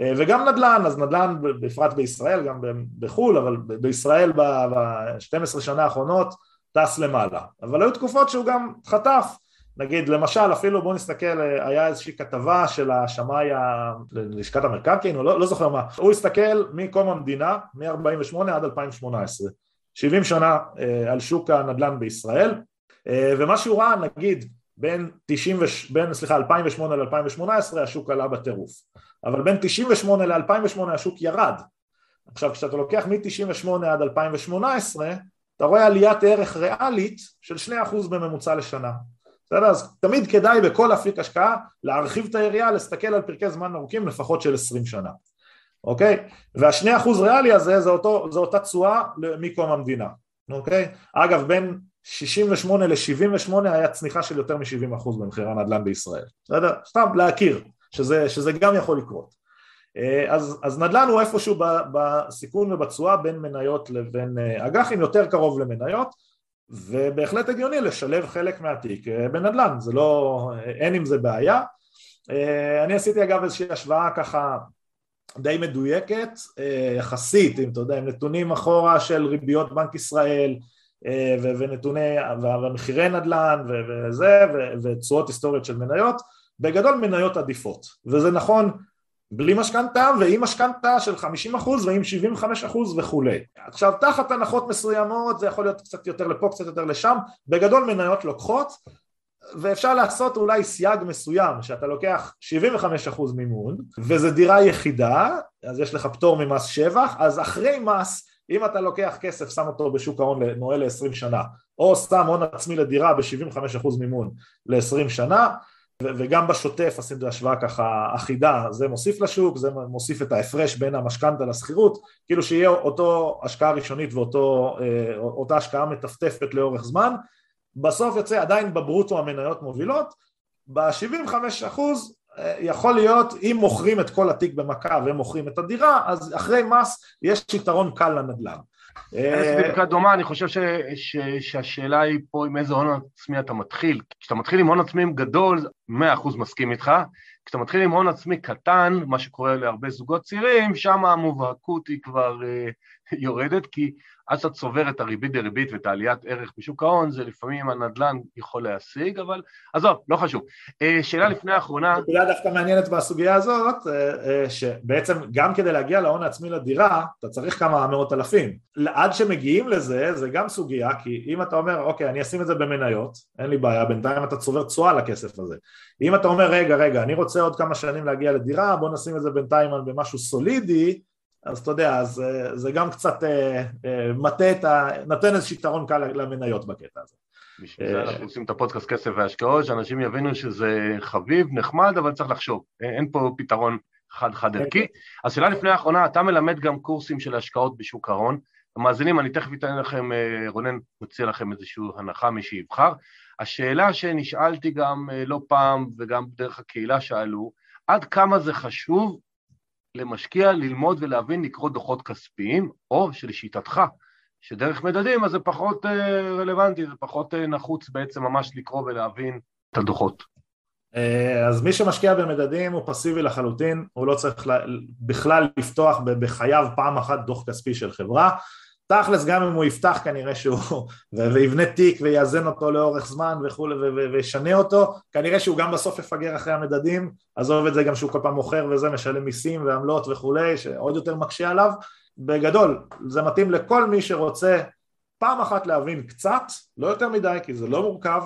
אה, וגם נדל"ן, אז נדל"ן בפרט בישראל, גם בחו"ל, אבל בישראל ב-12 שנה האחרונות טס למעלה. אבל היו תקופות שהוא גם חטף. נגיד למשל אפילו בוא נסתכל היה איזושהי כתבה של השמאי לשכת המקרקעין או לא, לא זוכר מה. הוא הסתכל מקום המדינה מ-48 עד 2018 70 שנה אה, על שוק הנדל"ן בישראל. אה, ומה שהוא ראה נגיד בין, 90, בין סליחה 2008 ל-2018 השוק עלה בטירוף. אבל בין 98 ל-2008 השוק ירד. עכשיו כשאתה לוקח מ-98 עד 2018 אתה רואה עליית ערך ריאלית של 2% בממוצע לשנה. בסדר? אז תמיד כדאי בכל אפיק השקעה להרחיב את היריעה, להסתכל על פרקי זמן ארוכים לפחות של 20 שנה אוקיי? והשני אחוז ריאלי הזה זה, אותו, זה אותה תשואה מקום המדינה, אוקיי? אגב בין 68 ל-78 היה צניחה של יותר מ-70 אחוז במחירי הנדל"ן בישראל, בסדר? סתם להכיר שזה, שזה גם יכול לקרות. אה, אז, אז נדל"ן הוא איפשהו בסיכון ובתשואה בין מניות לבין אה, אג"חים, יותר קרוב למניות ובהחלט הגיוני לשלב חלק מהתיק אה, בנדל"ן, זה לא, אין עם זה בעיה. אני עשיתי אגב איזושהי השוואה ככה די מדויקת אה, יחסית, אם אתה יודע, עם נתונים אחורה של ריביות בנק ישראל אה, ונתוני, ומחירי נדל"ן וזה, ותשואות היסטוריות של מניות, בגדול מניות עדיפות, וזה נכון בלי משכנתה ועם משכנתה של 50% ועם 75% וכולי. עכשיו תחת הנחות מסוימות זה יכול להיות קצת יותר לפה קצת יותר לשם, בגדול מניות לוקחות ואפשר לעשות אולי סייג מסוים שאתה לוקח 75% מימון וזה דירה יחידה אז יש לך פטור ממס שבח אז אחרי מס אם אתה לוקח כסף, שם אותו בשוק ההון, נועל ל-20 שנה, או שם הון עצמי לדירה ב-75% מימון ל-20 שנה, וגם בשוטף עשינו את השוואה ככה אחידה, זה מוסיף לשוק, זה מוסיף את ההפרש בין המשכנתה לשכירות, כאילו שיהיה אותו השקעה ראשונית ואותה השקעה מטפטפת לאורך זמן, בסוף יוצא עדיין בברוטו המניות מובילות, ב-75 אחוז אה, יכול להיות אם מוכרים את כל התיק במכה והם מוכרים את הדירה אז אחרי מס יש יתרון קל לנדל"ן בדיקה אה, דומה, אני חושב ש, ש, שהשאלה היא פה עם איזה הון עצמי אתה מתחיל. כשאתה מתחיל עם הון עצמי גדול, 100% מסכים איתך. כשאתה מתחיל עם הון עצמי קטן, מה שקורה להרבה זוגות צעירים, שם המובהקות היא כבר uh, יורדת, כי עד שאתה צובר את הריבית דריבית ואת העליית ערך בשוק ההון, זה לפעמים הנדל"ן יכול להשיג, אבל עזוב, לא חשוב. אה, שאלה לפני האחרונה... נקודה דווקא מעניינת בסוגיה הזאת, אה, אה, שבעצם גם כדי להגיע להון העצמי לדירה, אתה צריך כמה מאות אלפים. עד שמגיעים לזה, זה גם סוגיה, כי אם אתה אומר, אוקיי, אני אשים את זה במניות, אין לי בעיה, בינתיים אתה צובר תשואה לכסף הזה. אם אתה אומר, רגע, רגע, אני רוצה עוד כמה שנים להגיע לדירה, בוא נשים את זה בינתיים במשהו סולידי, אז אתה יודע, אז אה, זה גם קצת אה, אה, מטה את ה... נותן איזה יתרון קל למניות בקטע הזה. בשביל זה אנחנו עושים את הפודקאסט כסף והשקעות, שאנשים יבינו שזה חביב, נחמד, אבל צריך לחשוב. אין פה פתרון חד-חד ערכי. אז שאלה לפני האחרונה, אתה מלמד גם קורסים של השקעות בשוק ההון. המאזינים, אני תכף אתן לכם, רונן מציע לכם איזושהי הנחה, מי שיבחר. השאלה שנשאלתי גם לא פעם, וגם דרך הקהילה שאלו, עד כמה זה חשוב למשקיע ללמוד ולהבין לקרוא דוחות כספיים, או שלשיטתך, שדרך מדדים אז זה פחות אה, רלוונטי, זה פחות אה, נחוץ בעצם ממש לקרוא ולהבין את הדוחות. אה, אז מי שמשקיע במדדים הוא פסיבי לחלוטין, הוא לא צריך בכלל לפתוח בחייו פעם אחת דוח כספי של חברה, תכלס גם אם הוא יפתח כנראה שהוא ויבנה תיק ויאזן אותו לאורך זמן וכולי וישנה אותו כנראה שהוא גם בסוף יפגר אחרי המדדים עזוב את זה גם שהוא כל פעם מוכר וזה משלם מיסים ועמלות וכולי שעוד יותר מקשה עליו. בגדול זה מתאים לכל מי שרוצה פעם אחת להבין קצת לא יותר מדי כי זה לא מורכב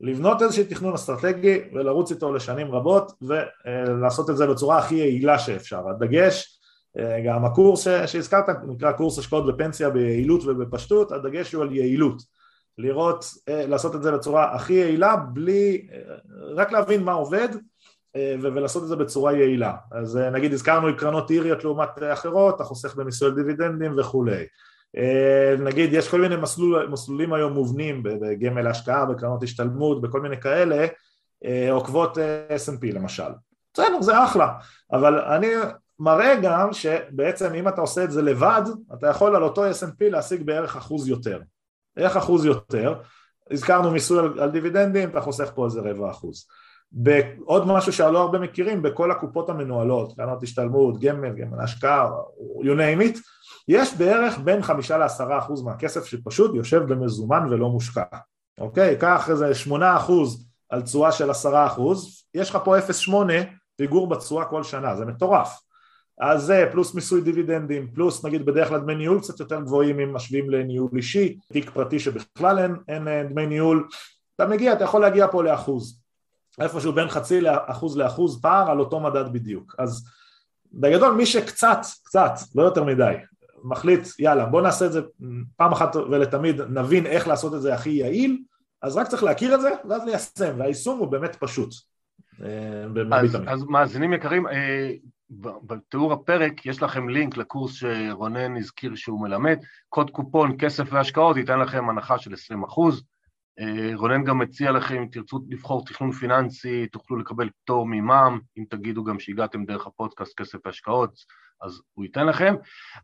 לבנות איזשהו תכנון אסטרטגי ולרוץ איתו לשנים רבות ולעשות את זה בצורה הכי יעילה שאפשר. הדגש אה, גם הקורס שהזכרת נקרא קורס השקעות בפנסיה ביעילות ובפשטות, הדגש הוא על יעילות, לראות, אה, לעשות את זה בצורה הכי יעילה בלי, אה, רק להבין מה עובד ולעשות את זה בצורה יעילה. אז נגיד הזכרנו קרנות איריות לעומת אחרות, אתה חוסך במיסוי דיבידנדים וכולי. נגיד יש כל מיני מסלול, מסלולים היום מובנים בגמל השקעה, בקרנות השתלמות, בכל מיני כאלה, עוקבות S&P למשל. בסדר, זה אחלה, אבל אני מראה גם שבעצם אם אתה עושה את זה לבד, אתה יכול על אותו S&P להשיג בערך אחוז יותר. איך אחוז יותר? הזכרנו מיסוי על, על דיבידנדים, אתה חוסך פה איזה רבע אחוז. עוד משהו שלא הרבה מכירים, בכל הקופות המנוהלות, קרנות השתלמות, גמל, גמל השקעה, you name it, יש בערך בין חמישה לעשרה אחוז מהכסף שפשוט יושב במזומן ולא מושקע. אוקיי? קח איזה שמונה אחוז על תשואה של עשרה אחוז, יש לך פה 0.8 פיגור בתשואה כל שנה, זה מטורף. אז זה פלוס מיסוי דיבידנדים, פלוס נגיד בדרך כלל דמי ניהול קצת יותר גבוהים אם משווים לניהול אישי, תיק פרטי שבכלל אין, אין, אין דמי ניהול, אתה מגיע, אתה יכול להגיע פה לאחוז, איפשהו בין חצי לאחוז לאחוז פער על אותו מדד בדיוק, אז בגדול מי שקצת, קצת, לא יותר מדי, מחליט יאללה בוא נעשה את זה פעם אחת ולתמיד נבין איך לעשות את זה הכי יעיל אז רק צריך להכיר את זה ואז ליישם. והיישום הוא באמת פשוט. אה, אז, אז מאזינים יקרים, אה, בתיאור הפרק יש לכם לינק לקורס שרונן הזכיר שהוא מלמד, קוד קופון כסף והשקעות ייתן לכם הנחה של 20 אחוז. אה, רונן גם מציע לכם, אם תרצו לבחור תכנון פיננסי, תוכלו לקבל פטור ממע"מ, אם תגידו גם שהגעתם דרך הפודקאסט כסף והשקעות, אז הוא ייתן לכם.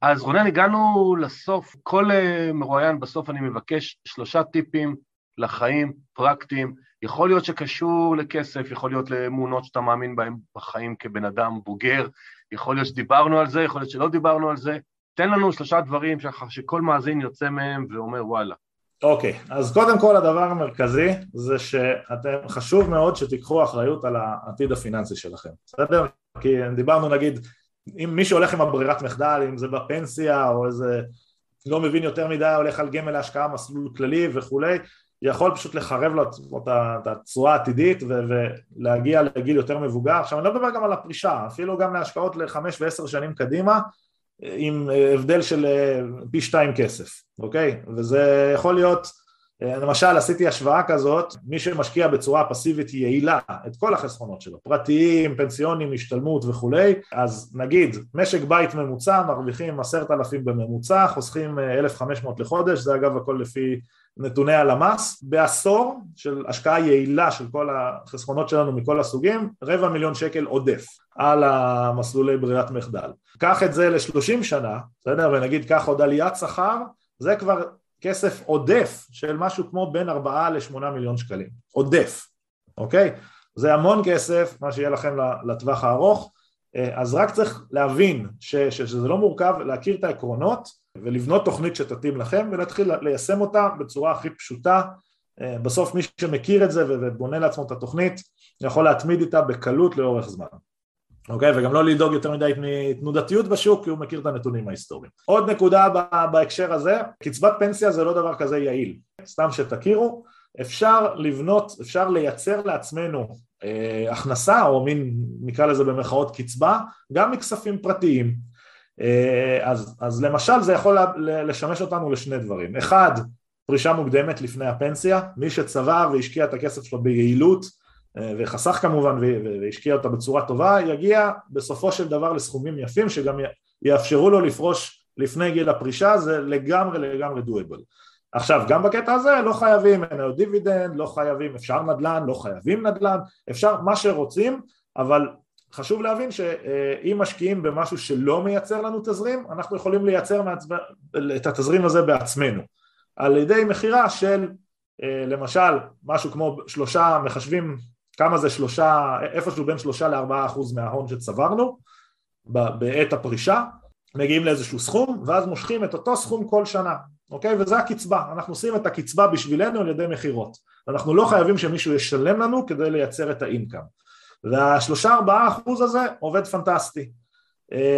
אז רונן, הגענו לסוף, כל אה, מרואיין בסוף אני מבקש שלושה טיפים לחיים פרקטיים, יכול להיות שקשור לכסף, יכול להיות לאמונות שאתה מאמין בהן בחיים כבן אדם בוגר, יכול להיות שדיברנו על זה, יכול להיות שלא דיברנו על זה. תן לנו שלושה דברים שכל מאזין יוצא מהם ואומר וואלה. אוקיי, okay, אז קודם כל הדבר המרכזי זה שאתם, חשוב מאוד שתיקחו אחריות על העתיד הפיננסי שלכם, בסדר? כי דיברנו נגיד, אם מישהו הולך עם הברירת מחדל, אם זה בפנסיה או איזה לא מבין יותר מדי, הולך על גמל להשקעה, מסלול כללי וכולי, יכול פשוט לחרב לו את התשואה העתידית ולהגיע לגיל יותר מבוגר. עכשיו אני לא מדבר גם על הפרישה, אפילו גם להשקעות לחמש ועשר שנים קדימה, עם הבדל של פי שתיים כסף, אוקיי? וזה יכול להיות למשל עשיתי השוואה כזאת, מי שמשקיע בצורה פסיבית יעילה את כל החסכונות שלו, פרטיים, פנסיונים, השתלמות וכולי, אז נגיד משק בית ממוצע מרוויחים עשרת אלפים בממוצע, חוסכים אלף חמש מאות לחודש, זה אגב הכל לפי נתוני הלמ"ס, בעשור של השקעה יעילה של כל החסכונות שלנו מכל הסוגים, רבע מיליון שקל עודף על המסלולי ברירת מחדל. קח את זה לשלושים שנה, בסדר? ונגיד קח עוד עליית שכר, זה כבר כסף עודף של משהו כמו בין 4 ל-8 מיליון שקלים, עודף, אוקיי? זה המון כסף, מה שיהיה לכם לטווח הארוך, אה, אז רק צריך להבין ש, שזה לא מורכב, להכיר את העקרונות ולבנות תוכנית שתתאים לכם ולהתחיל ליישם אותה בצורה הכי פשוטה, אה, בסוף מי שמכיר את זה ובונה לעצמו את התוכנית יכול להתמיד איתה בקלות לאורך זמן. אוקיי? וגם לא לדאוג יותר מדי מתנודתיות בשוק כי הוא מכיר את הנתונים ההיסטוריים. עוד נקודה בהקשר הזה, קצבת פנסיה זה לא דבר כזה יעיל, סתם שתכירו, אפשר לבנות, אפשר לייצר לעצמנו אה, הכנסה או מין נקרא לזה במרכאות קצבה גם מכספים פרטיים אה, אז, אז למשל זה יכול לשמש אותנו לשני דברים, אחד פרישה מוקדמת לפני הפנסיה, מי שצבע והשקיע את הכסף שלו ביעילות וחסך כמובן והשקיע אותה בצורה טובה, יגיע בסופו של דבר לסכומים יפים שגם יאפשרו לו לפרוש לפני גיל הפרישה, זה לגמרי לגמרי דואבל. עכשיו, גם בקטע הזה לא חייבים מניות דיבידנד, לא חייבים, אפשר נדל"ן, לא חייבים נדל"ן, אפשר מה שרוצים, אבל חשוב להבין שאם משקיעים במשהו שלא מייצר לנו תזרים, אנחנו יכולים לייצר מעצב... את התזרים הזה בעצמנו, על ידי מכירה של אה, למשל משהו כמו שלושה מחשבים כמה זה שלושה, איפשהו בין שלושה לארבעה אחוז מההון שצברנו בעת הפרישה, מגיעים לאיזשהו סכום ואז מושכים את אותו סכום כל שנה, אוקיי? וזה הקצבה, אנחנו עושים את הקצבה בשבילנו על ידי מכירות, אנחנו לא חייבים שמישהו ישלם לנו כדי לייצר את האינקאם והשלושה ארבעה אחוז הזה עובד פנטסטי.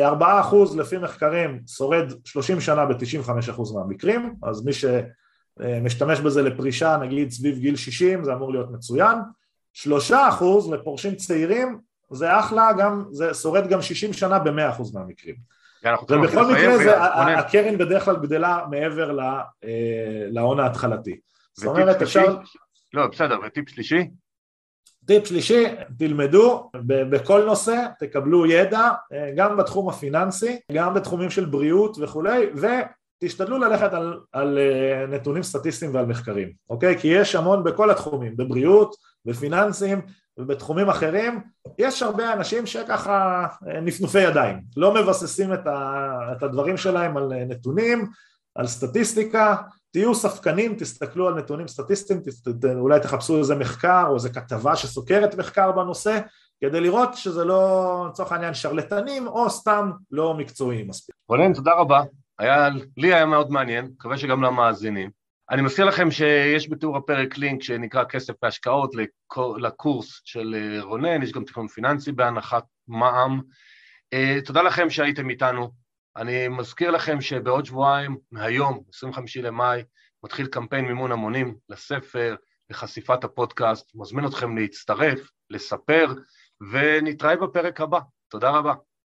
ארבעה אחוז לפי מחקרים שורד שלושים שנה בתשעים וחמש אחוז מהמקרים. אז מי שמשתמש בזה לפרישה נגיד סביב גיל שישים זה אמור להיות מצוין שלושה אחוז לפורשים צעירים זה אחלה, גם, זה שורד גם שישים שנה במאה אחוז מהמקרים. ובכל מקרה זה, הקרן בדרך כלל גדלה מעבר אה, להון ההתחלתי. זאת אומרת אפשר... לא בסדר, וטיפ שלישי? טיפ שלישי, תלמדו בכל נושא, תקבלו ידע, אה, גם בתחום הפיננסי, גם בתחומים של בריאות וכולי, ותשתדלו ללכת על, על אה, נתונים סטטיסטיים ועל מחקרים, אוקיי? כי יש המון בכל התחומים, בבריאות, בפיננסים ובתחומים אחרים, יש הרבה אנשים שככה אה, נפנופי ידיים, לא מבססים את, ה, את הדברים שלהם על אה, נתונים, על סטטיסטיקה, תהיו ספקנים, תסתכלו על נתונים סטטיסטיים, תסת... אולי תחפשו איזה מחקר או איזה כתבה שסוקרת מחקר בנושא, כדי לראות שזה לא לצורך העניין שרלטנים או סתם לא מקצועיים מספיק. רונן, תודה רבה. היה, לי היה מאוד מעניין, מקווה שגם למאזינים. אני מזכיר לכם שיש בתיאור הפרק לינק שנקרא כסף בהשקעות לקורס של אה, רונן, יש גם תכנון פיננסי בהנחת מע"מ. אה, תודה לכם שהייתם איתנו. אני מזכיר לכם שבעוד שבועיים, מהיום, 25 למאי, מתחיל קמפיין מימון המונים לספר, לחשיפת הפודקאסט. מזמין אתכם להצטרף, לספר, ונתראה בפרק הבא. תודה רבה.